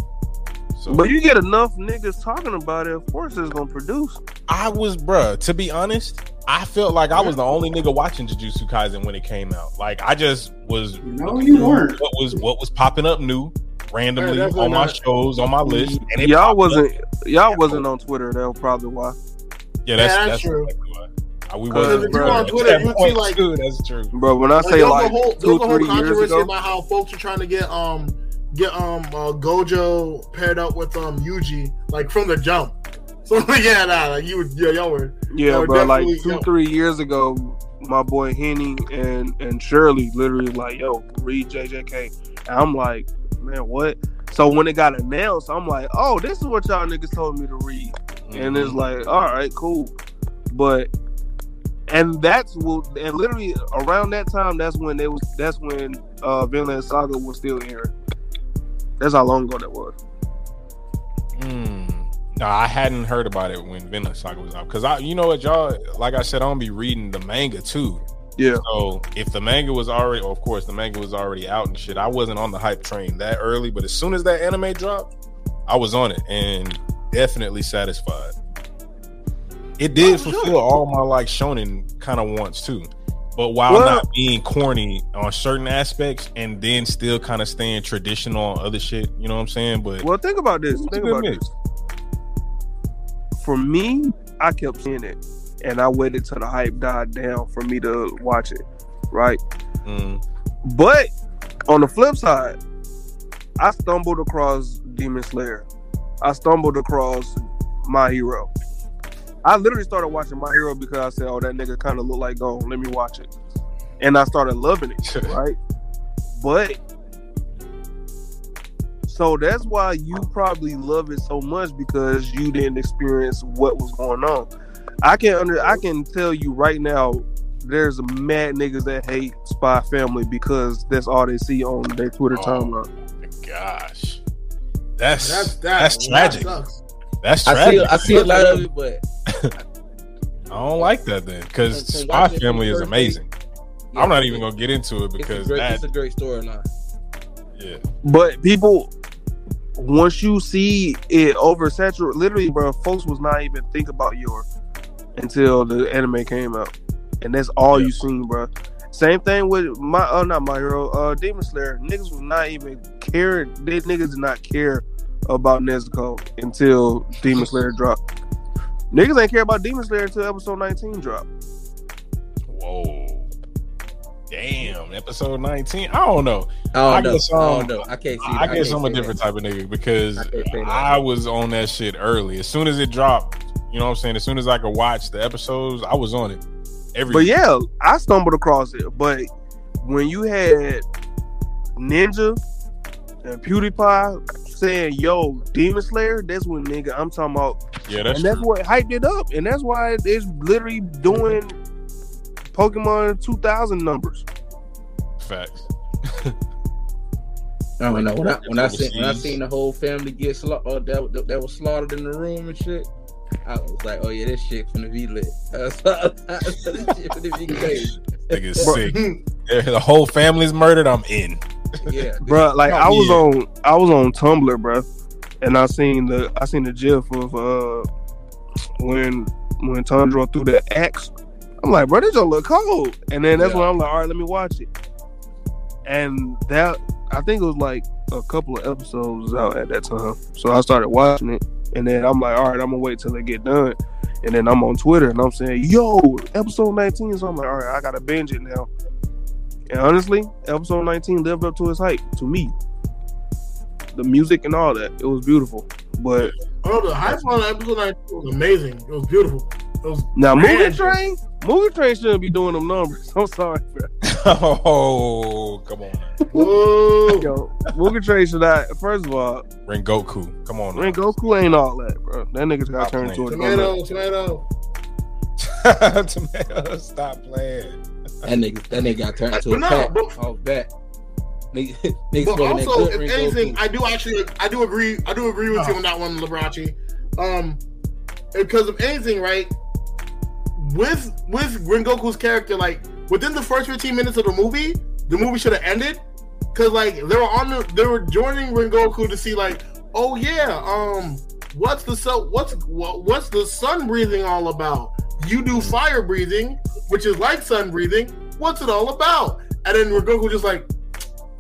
So But you get enough niggas talking about it, of course it's gonna produce. I was, bruh, to be honest, I felt like I was the only nigga watching Jujutsu Kaisen when it came out. Like I just was No, you weren't. what was what was popping up new randomly Yeah, on my not. shows on my list. And it Y'all wasn't y'all wasn't on Twitter. That was probably why. Yeah, that's Yeah, that's, that's true. exactly why. Uh, we Because wasn't if on Twitter, that you see, point, like- too, that's true. bro. when I Like, say there was like a whole, there two, a whole three years controversy ago, about how folks are trying to get um get um uh, Gojo paired up with um Yuji like from the jump. So yeah, nah, like you, yeah, y'all were. yeah, bro, like two, yo. three years ago, my boy Henny and and Shirley literally like, yo, read JJK. And I'm like, man, what? So when it got announced, I'm like, oh, this is what y'all niggas told me to read. And it's Mm-hmm. like, all right, cool. But and that's what and literally around that time, that's when they was that's when uh Vinland Saga was still airing. That's how long ago that was. Mm. No, I hadn't heard about it when Vinland Saga was out because I, you know what, y'all, like I said, I'm gonna be reading the manga too. Yeah. So if the manga was already, of course, the manga was already out and shit. I wasn't on the hype train that early, but as soon as that anime dropped, I was on it and definitely satisfied. It did Oh, sure. fulfill all my like shonen kind of wants too, but while Well- not being corny on certain aspects and then still kind of staying traditional on other shit. You know what I'm saying? But Well, think about this. Think about mix. this. For me, I kept seeing it, and I waited till the hype died down for me to watch it. Right, mm, but on the flip side, I stumbled across Demon Slayer. I stumbled across My Hero. I literally started watching My Hero because I said, "Oh, that nigga kind of look like Gon. Let me watch it," and I started loving it. right? But so that's why you probably love it so much because you didn't experience what was going on. I can under I can tell you right now, there's a mad niggas that hate Spy Family because that's all they see on their Twitter Oh. timeline. gosh, that's That's that's, that. tragic. That sucks. That's I see, tragic. I see a lot of it, but I don't like that then because From- from Spy Family is first, amazing. yeah, I'm not even gonna get into it It's a because great, that it's a great storyline. yeah. But people once you see it oversaturated, literally, bro, folks was not even think about your until the anime came out, and that's all you seen, bro. Same thing with my, oh, not my hero, uh, Demon Slayer. Niggas was not even care. They niggas did not care about Nezuko until Demon Slayer dropped. Niggas ain't care about Demon Slayer until episode 19 dropped. Whoa. Damn, episode 19. I don't know. I don't I know. guess, I um, don't know. I can't see. I guess can't I'm a different that. type of nigga because I can't say that. I was on that shit early. As soon as it dropped, you know what I'm saying? As soon as I could watch the episodes, I was on it. Every But yeah, I stumbled across it. But when you had Ninja and PewDiePie saying, "Yo, Demon Slayer," that's when nigga I'm talking about, yeah, that's and that's true. what hyped it up, and that's why it's literally doing Pokemon 2000 numbers. facts. I don't know when I when I seen when I seen the whole family get slaughtered, oh, that, that was slaughtered in the room and shit. I was like, oh yeah, this shit finna be lit. That's this shit finna be crazy. Nigga's sick. The whole family's murdered. I'm in. Yeah, Bruh, like I was yeah. on I was on Tumblr, bro, and I seen the I seen the gif of uh when when Tundra threw the axe I'm like, bro, this don't look cold. And then that's Yeah. when I'm like, all right, let me watch it. And that I think it was like a couple of episodes out at that time. So I started watching it, and then I'm like, all right, I'm gonna wait till they get done. And then I'm on Twitter and I'm saying, yo, episode 19. So I'm like, all right, I gotta binge it now. And honestly, episode 19 lived up to its hype to me. The music and all that, it was beautiful. But Oh, the hype on episode 19 was amazing. It was beautiful. It was now, Movie. Train, Mugen Train shouldn't be doing them numbers. I'm sorry, bro. oh, come on. Whoa. Yo, Mugen Train should not. First of all, Rengoku. Come on. now. Rengoku ain't all that, bro. That nigga's got turned into a Tomato, tomato. Tomato, stop playing. That nigga, that nigga got turned into a no, pack but- off bat. Nigga, nigga But smoking that also, if anything, too. I do actually, I do agree, I do agree with you on that one, Liberace. Um, because of anything, right? With with Rengoku's character, like within the first 15 minutes of the movie, the movie should have ended. Cause like they were on the, they were joining Rengoku to see like, oh yeah, um, what's the sun, what's what, what's the sun breathing all about? You do fire breathing, which is like sun breathing. What's it all about? And then Rengoku just like,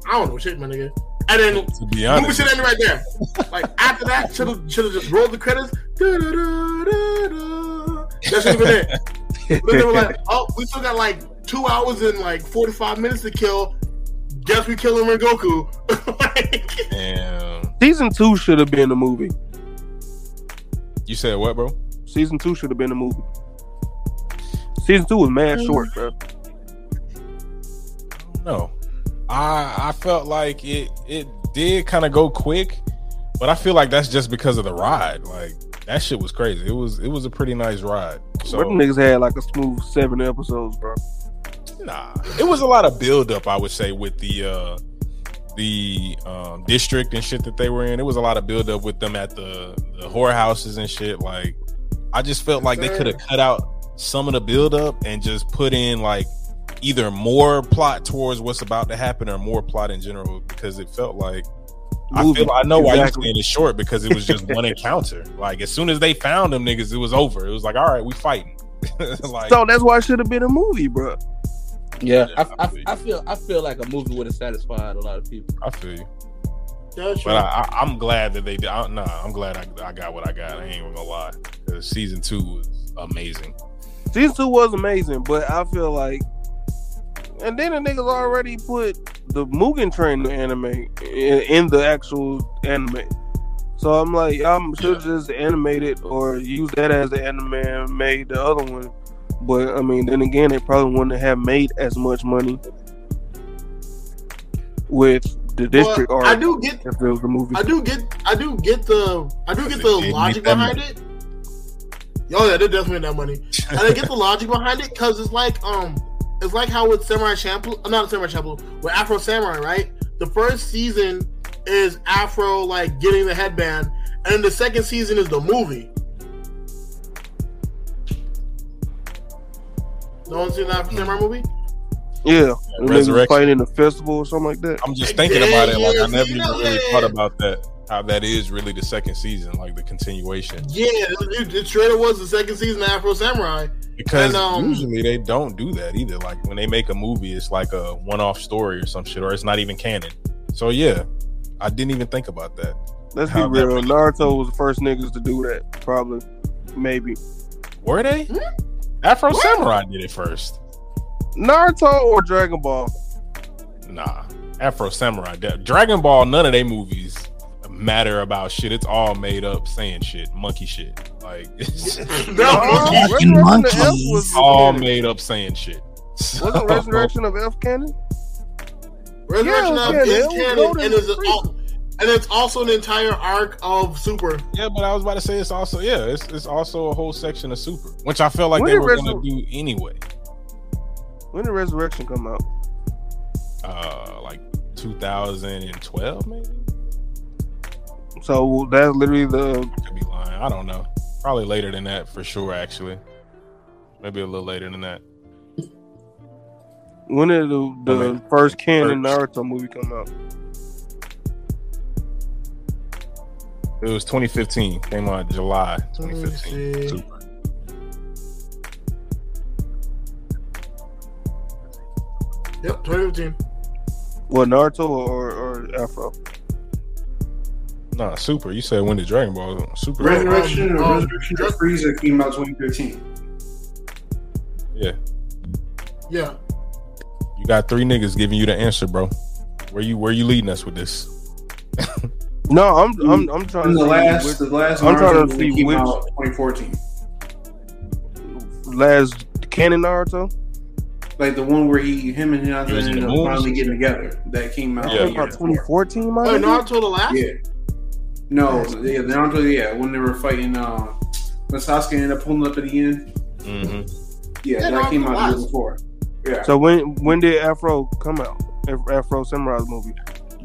I don't know shit, my nigga. And then To be movie honest, should end right there. Like after that, should have should have just rolled the credits. Da-da-da-da-da. That should it. But then they were like, oh, we still got like two hours and like forty five minutes to kill. Guess we killing Rengoku. like, damn. Season two should have been a movie. You said what, bro? Season two should have been a movie. Season two was mad short, bro. No, I I felt like it it did kind of go quick, but I feel like that's just because of the ride. Like that shit was crazy. It was it was a pretty nice ride. So But them niggas had like a smooth seven episodes, bro. nah, it was a lot of build up. I would say with the uh the um, district and shit that they were in. It was a lot of build up with them at the the whorehouses and shit. Like I just felt like they could have cut out some of the build up and just put in like either more plot towards what's about to happen or more plot in general because it felt like I feel I know why you're Exactly. saying it's short because it was just one encounter. Like as soon as they found them niggas, it was over. It was like, all right, we fighting. like So that's why it should have been a movie, bro. yeah, Yeah, I, I I, feel. I feel like a movie would have satisfied a lot of people. I feel you. That's But I, I, I'm glad that they did. I, nah, I'm glad I, I got what I got. I ain't even gonna lie. season two was amazing. Season two was amazing, but I feel like, and then the niggas already put the Mugen Train anime in, in the actual anime. So I'm like, I'm should just animate it or use that as the anime and made the other one. But I mean, then again, they probably wouldn't have made as much money with the district Well, arc I do get if it was the movie. I do get I do get the I do get the logic behind money. it. Oh yeah, they're definitely made that money. And I get the logic behind it because it's like um it's like how with Samurai Champloo, uh, not Samurai Champloo, with Afro Samurai, right? The first season is Afro like getting the headband, and then the second season is the movie. No one seen the Afro Samurai movie? yeah, and they was Resurrection. fighting in the festival or something like that. I'm just thinking about it. Like I never even really yeah. thought about that. How that is really the second season, like the continuation. Yeah, it, it trailer was the second season of Afro Samurai. Because And, um, usually they don't do that either. Like when they make a movie, it's like a one-off story or some shit, or it's not even canon. So yeah, I didn't even think about that. Let's be How that real. really- Naruto was the first niggas to do that. Probably, maybe. Were they? Hmm? Afro Samurai did it first. Naruto or Dragon Ball. Nah, Afro Samurai. Dragon Ball. None of their movies matter about shit. It's all made up, saying shit, monkey shit. Like it's No, Uh, Fucking Resurrection of F monkeys. was all made up, saying shit. So- Wasn't Resurrection of F canon? Resurrection Yeah, of yeah, is they was canon, and is with al- and it's also an entire arc of Super. Yeah, but I was about to say it's also yeah, it's, it's also a whole section of Super, which I felt like When they did were gonna do anyway. When did Resurrection come out? Uh, like 2012 maybe. So that's literally the Could be lying. I don't know. Probably later than that for sure. Actually, maybe a little later than that. when did the, the Okay. first canon First. Naruto movie come out? It was 2015. Came out July 2015. Super. Yep, 2015. What Naruto or, or Afro? Nah, Super. You said when did Dragon Ball Super? Resurrection Um, or um, Resurrection of Frieza came out 2013. Yeah. Yeah. You got three niggas giving you the answer, bro. Where you where you leading us with this? No, I'm I'm I'm trying And to the last, which, the last I'm trying Naruto to see came which- out 2014. last canon Naruto. Like the one where he, him and Hinata He ended up finally getting together. That came out. Yeah. the about 2014, my Oh, nigga? Naruto the last? Yeah. No, yeah, Naruto. Yeah, when they were fighting, uh, when Sasuke ended up pulling up at the end. Mm-hmm. Yeah, Yeah, that came out the year before. Yeah, So when when did Afro come out? Afro Samurai's movie.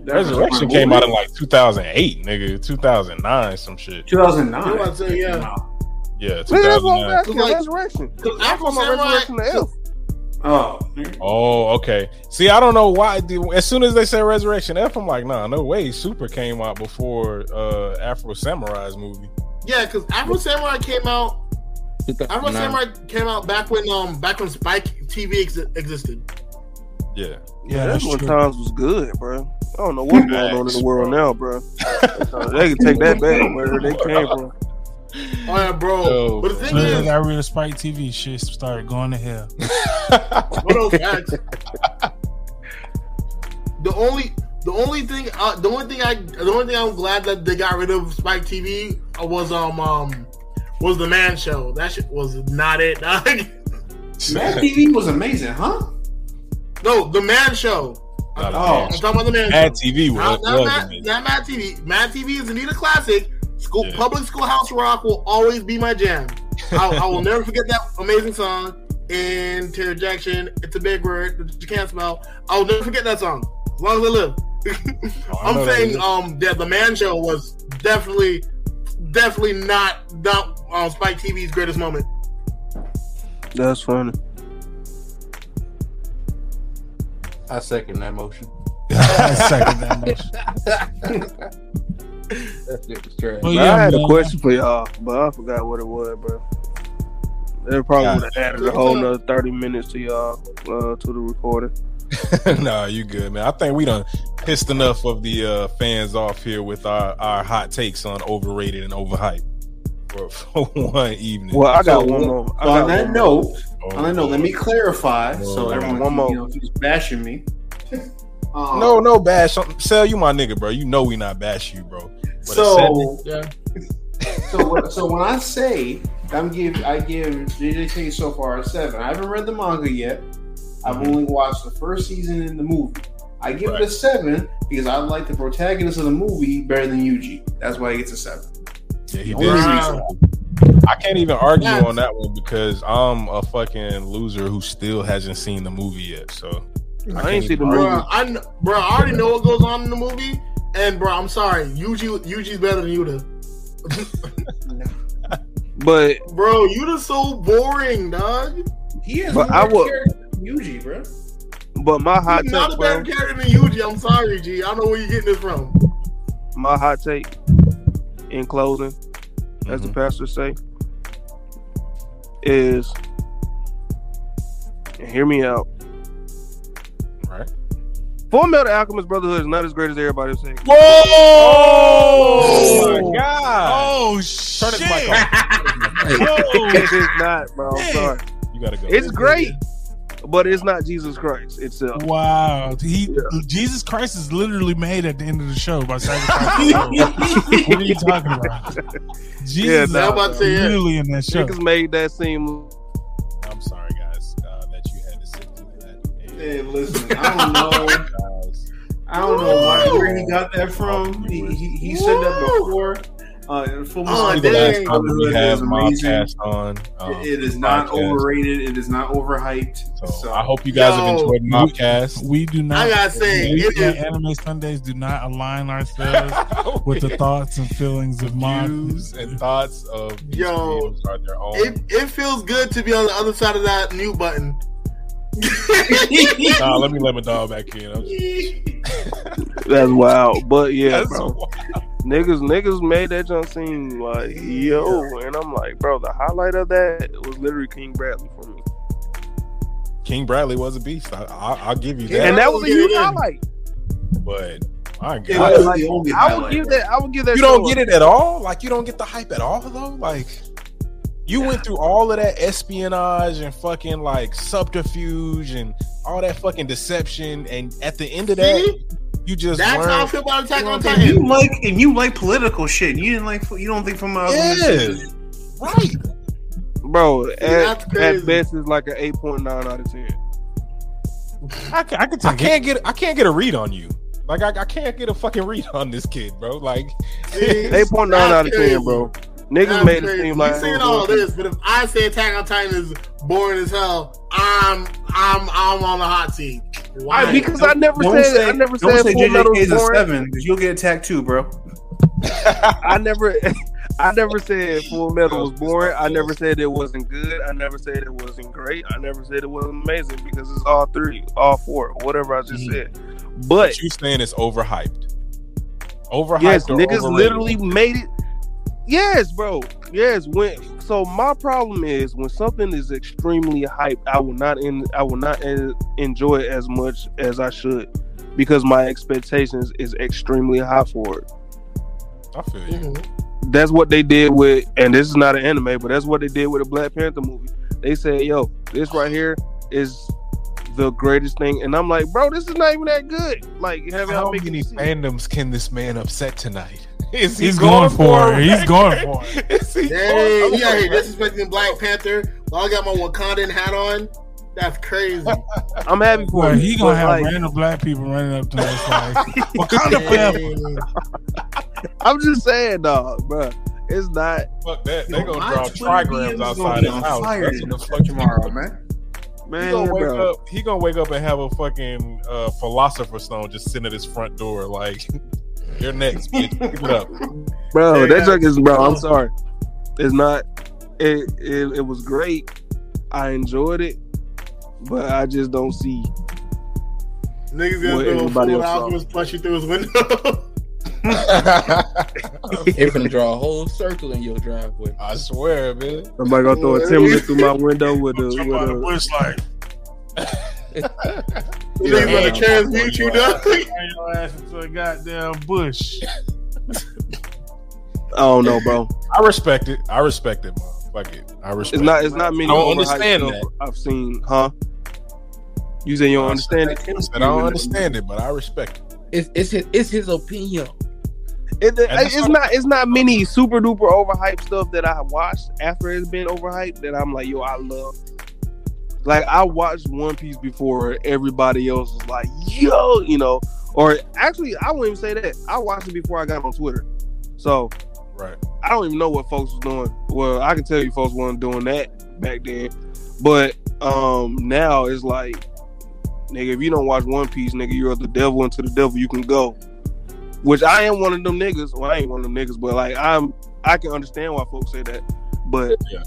That Resurrection came movie. out in like 2008, nigga. 2009, some shit. 2009. You about to say, yeah. Wow. Yeah, Nigga, that's what I'm 2009. asking. Like- Resurrection. Because I'm Afro Samurai, Resurrection the Elf. Oh, Oh, okay. See, I don't know why. As soon as they said Resurrection F, I'm like, nah, no way. Super came out before uh Afro Samurai's movie. yeah, because Afro Samurai came out. Afro 2009. Samurai came out back when um back when Spike TV ex- existed. Yeah. Yeah, that's that's when times was good, bro. I don't know what's going on in the world now, bro. they can take that back where they came from. Oh yeah, bro. Yo, but the thing As soon as I is, got rid of Spike TV, shit started going to hell. one of those facts. The only the only thing uh, the only thing I the only thing I'm glad that they got rid of Spike TV was um um was the Man Show. That shit was not it. dog. Mad TV was amazing, huh? no, the Man Show. Not a Oh. man I'm talking about the Man Mad Show. TV was, Not, not, was Mad, not Mad TV. Mad TV is indeed a classic. School Yeah. public schoolhouse rock will always be my jam. I, I will never forget that amazing song. And Terry Jackson, It's a big word that you can't spell. I will never forget that song as long as I live. Oh, I I'm saying is. um that the Man Show was definitely definitely not not um, Spike TV's greatest moment. That's funny. I second that motion. I second that motion. That shit was trash. Well, But yeah, I had a question for y'all, but I forgot what it was, bro. It probably would have added a whole nother thirty minutes to y'all uh, to the recording. nah, you good, man. I think we done pissed enough of the uh, fans off here with our, our hot takes on overrated and overhyped for, for one evening. Well, I got So, one more. I on that one note, Oh, on that note, let me clarify Oh, so everyone one can, more. you know, keeps bashing me. Um, No, no bash. Sell you my nigga, bro. You know we not bash you, bro. But So, Yeah. so, what- so when I say I'm give, I give JJK so far a seven. I haven't read the manga yet. I've Mhm. only watched the first season in the movie. I give it a seven because I like the protagonist of the movie better than Yuji. That's why he gets a seven. Yeah, he did. only say reason. so. I can't even argue Yes. on that one because I'm a fucking loser who still hasn't seen the movie yet. So I ain't see the movie. Bro, I bro, I already know what goes on in the movie, and bro, I'm sorry, Yuji Yuji's better than Yuta. But Bro, Yuta's so boring, dog. He has But more I will- character Yuji, bro. but my hot He's not take, a better bro, character than Yuji. I'm sorry, G. I don't know where you're getting this from. my hot take in closing, as the Mhm. pastor say, is hear me out. Right. Full Metal Alchemist Brotherhood is not as great as everybody saying. Whoa! Oh my god! Oh Turn shit! his mic off. Oh, it's not, bro. I'm sorry. You gotta go. It's great, but it's not Jesus Christ itself. wow! He Yeah. Jesus Christ is literally made at the end of the show by sacrificing. himself. what are you talking about? Jesus Yeah, is nah, I'm about to say, yeah. literally in that show. Niggas made that seem. That. And, listen, I don't know. I don't know where he got that from. He, he, he said that before. Uh, full Oh, Metal dang. Time we have is amazing. Mobcast on. um, It is not podcast. overrated. It is not overhyped. So, So, I hope you guys have Yo. enjoyed Mobcast. We do not. I gotta say, we it at is. Anime Sundays do not align ourselves with the thoughts and feelings of my views and thoughts of Yo. their own. It, it feels good to be on the other side of that mute button. nah, let me let my dog back in. Just- That's wild, but yeah, That's bro. wild. Niggas, niggas made that jump seem like yo, and I'm like, bro, the highlight of that was literally King Bradley for me. King Bradley was a beast. I, I, I'll give you that. And that was a huge yeah. highlight. But my God, was Like, I would give that. I would give that. you don't get it at all. Like you don't get the hype at all, though. Like you went through all of that espionage and fucking like subterfuge and all that fucking deception, and at the end of that, See? you just That's how I learned. feel about Attack on If you like, and you like political shit, you didn't like, you don't think from uh, Yeah, right. bro. that's At, at best, it's like an eight point nine out of ten. I can, I, can I can't get I can't get a read on you. Like I, I can't get a fucking read on this kid, bro. Like See? Eight point nine out of ten, bro. Niggas That's made it crazy. seem You like saying all this, but if I say Attack on Titan is boring as hell, I'm I'm I'm on the hot seat. Why? I, because I never Don't said say, I never don't said say Full Metal is was a boring. seven because you'll get attacked too, bro. I never, I never said Full Metal was boring. I never said it wasn't good. I never said it wasn't great. I never said it wasn't amazing because it's all three, all four, whatever I just mm. said. But but you saying it's overhyped. Overhyped. yes, or niggas overrated? literally made it. Yes, bro. Yes, when so my problem is when something is extremely hyped, I will not in, I will not en- enjoy it as much as I should because my expectations is extremely high for it. I feel you. Mhm. that's what they did with, and this is not an anime, but that's what they did with the Black Panther movie. They said, "Yo, this right here is the greatest thing," and I'm like, "Bro, this is not even that good." Like, have How many making see- fandoms can this man upset tonight? Is he He's going for it. He's going for it. Is he Hey, going you out here for disrespecting Black Panther while I got my Wakandan hat on. That's crazy. I'm happy for Boy, it. he gonna have like, random black people running up to us like, Wakanda forever. I'm just saying, dog, bro. It's not, Fuck that. They Yo, gonna my draw trigrams outside be his house. fire That's what the fuck tomorrow, man. He man, gonna wake bro. up. He gonna wake up and have a fucking uh, philosopher stone just sitting at his front door. Like, you're next, bitch. Pick it up. Bro, Yeah, that uh, yeah. junk is, bro. I'm uh, sorry. It's not. It, it it was great. I enjoyed it, but I just don't see. Niggas gonna What do a full else alchemist punch you through his window. They're gonna draw a whole circle in your driveway. I swear, man. Somebody gonna throw a timberland through my window with a Jump with out the a. bush like, Niggas gonna transmute you, dog. turn your ass into a goddamn bush. I don't know, bro. I respect it. I respect it, man. Fuck it. I respect. It's not. It. It's not many. I don't understand stuff that. I've seen, huh? You say you don't understand it? I said I don't understand it, but I respect it. It's it's his, it's his opinion. It, it- it's not. It's not many super duper overhyped stuff that I watched after it's been overhyped that I'm like, yo, I love. Like I watched One Piece before everybody else was like, yo, you know. Or actually, I won't even say that. I watched it before I got on Twitter, so Right. I don't even know what folks was doing. Well, I can tell you, folks weren't doing that back then. But um now it's like, nigga, if you don't watch One Piece, nigga, you're the devil into the devil you can go. Which I am one of them niggas. Well, I ain't one of them niggas, but like I'm, I can understand why folks say that. But Yeah,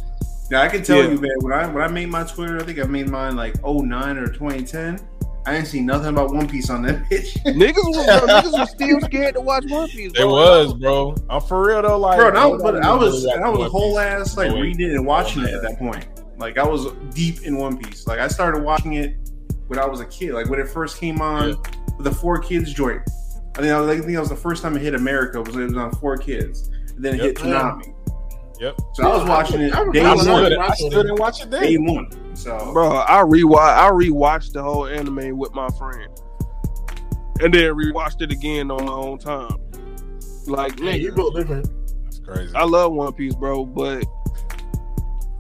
I can tell Yeah. you, man. When I when I made my Twitter, I think I made mine like 09 or 2010. I didn't see nothing about One Piece on that bitch. niggas was bro, niggas was still scared to watch One Piece. It was, bro. I'm for real though. Like, Bro, and I was, but I was I was a whole ass like Oh, wait. reading it and watching oh, it at that point. Like I was deep in One Piece. Like I started watching it when I was a kid. Like when it first came on, the 4Kids joint. I think I, was, I think that was the first time it hit America. Was it was on 4Kids, and then it Yep. hit Toonami. Yep. So I was watching it I remember day I still, one. didn't- I watching still it. didn't watch it Day then. one. So Bro, I rewatch I rewatched the whole anime with my friend. And then rewatched it again on my own time. Like Yeah, you nigga, built different. That's crazy. I love One Piece, bro, but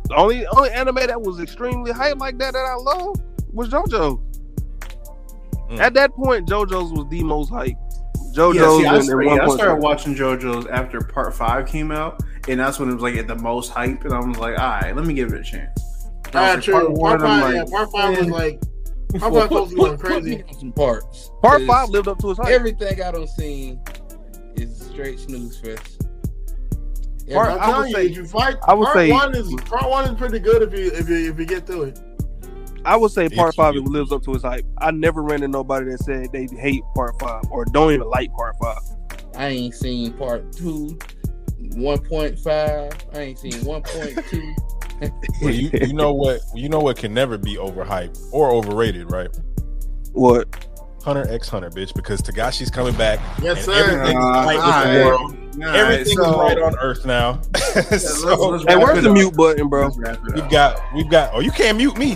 the only only anime that was extremely hype like that that I love was JoJo. Mm. At that point, JoJo's was the most hype. yeah, JoJo's see, I, started, yeah, I started watching JoJo's after Part Five came out, and that's when it was like at the most hype. And I was like, all right, let me give it a chance. And I Ah, was true. like, Part, one, I'm five, like, yeah, part five was eh. like. Part Well, five put, supposed to going put, put crazy. me on some parts. Part 'Cause five lived up to his hype. Everything I done seen is straight snooze fest. Part- I'm I would you, say- if you fight, I would part say- one is part one is pretty good if you if you if you get through it. I would say part If five you- lives up to his hype. I never ran into nobody that said they hate part five or don't even like part five. I ain't seen part two, one point five. I ain't seen one point two. Well, you, you know what? You know what can never be overhyped or overrated, right? What? Hunter x Hunter, bitch, because Togashi's coming back. Yes, sir. Everything Uh, right with the world. Alright, Everything so- right on Earth now. let's- let's Hey, where's the up. mute button, bro? Let's wrap it we've got, we've got. Oh, you can't mute me.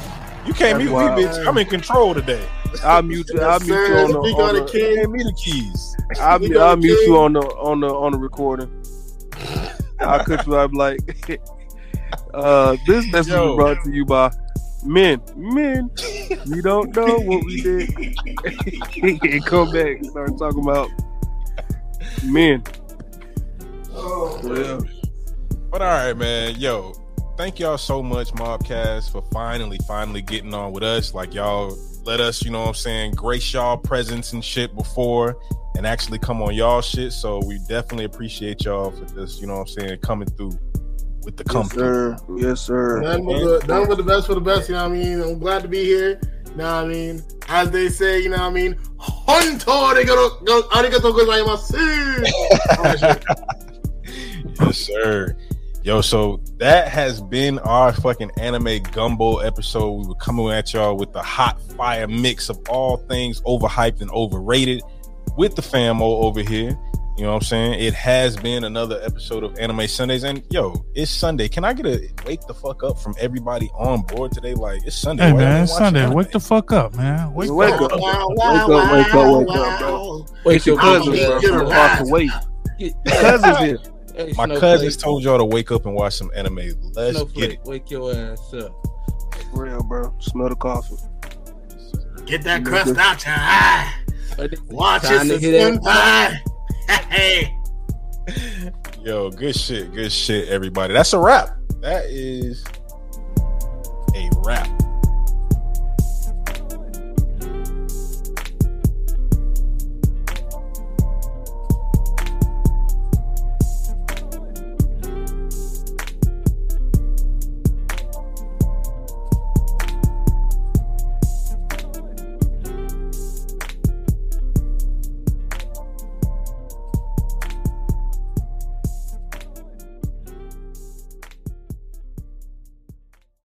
You can't That's mute wild. me, bitch. I'm in control today. I'll mute you. I'll Yes, mute you on the. Speak On on the the kid. Hand me the keys. I'll, mute- I'll mute you on the on the on the recording. I'll cut you out like. uh, this message Yo. was brought to you by men. Men, we don't know what we did. and come back and start talking about men. Yeah. But all right, man. Yo, thank y'all so much, Mobcast, for finally, finally getting on with us. Like y'all let us, you know what I'm saying, grace y'all presence and shit before and actually come on y'all shit. So we definitely appreciate y'all for this, you know what I'm saying, coming through with the Yes, sir. Yes, sir. None but the none but the best for the best. You know what I mean? I'm glad to be here. You know what I mean? As they say, you know what I mean? Honto arigato go- arigato gozaimasu. Yes, sir. Yo, so that has been our fucking anime gumbo episode. We were coming at y'all with the hot fire mix of all things overhyped and overrated with the famo over here. You know what I'm saying? It has been another episode of Anime Sundays. And yo, it's Sunday. Can I get a wake the fuck up from everybody on board today? Like, it's Sunday. Hey Why man, it's Sunday. anime? Wake the fuck up, man. Wake, Wake up. up. Wow, Wake wow, up, wake up, wake up, wow. bro. Wait, Your your I'll cousins, be bro. your From across last. the way. Cousins here. Hey, My Snowflake, cousins told y'all to wake up and watch some anime. Let's Snowflake, get it. Wake your ass up. For real, bro. Smell the coffee. Get that crust out your eye. Watch Time to it, hit spin it. Hey. Yo, good shit, good shit, everybody. That's a wrap. That is a wrap.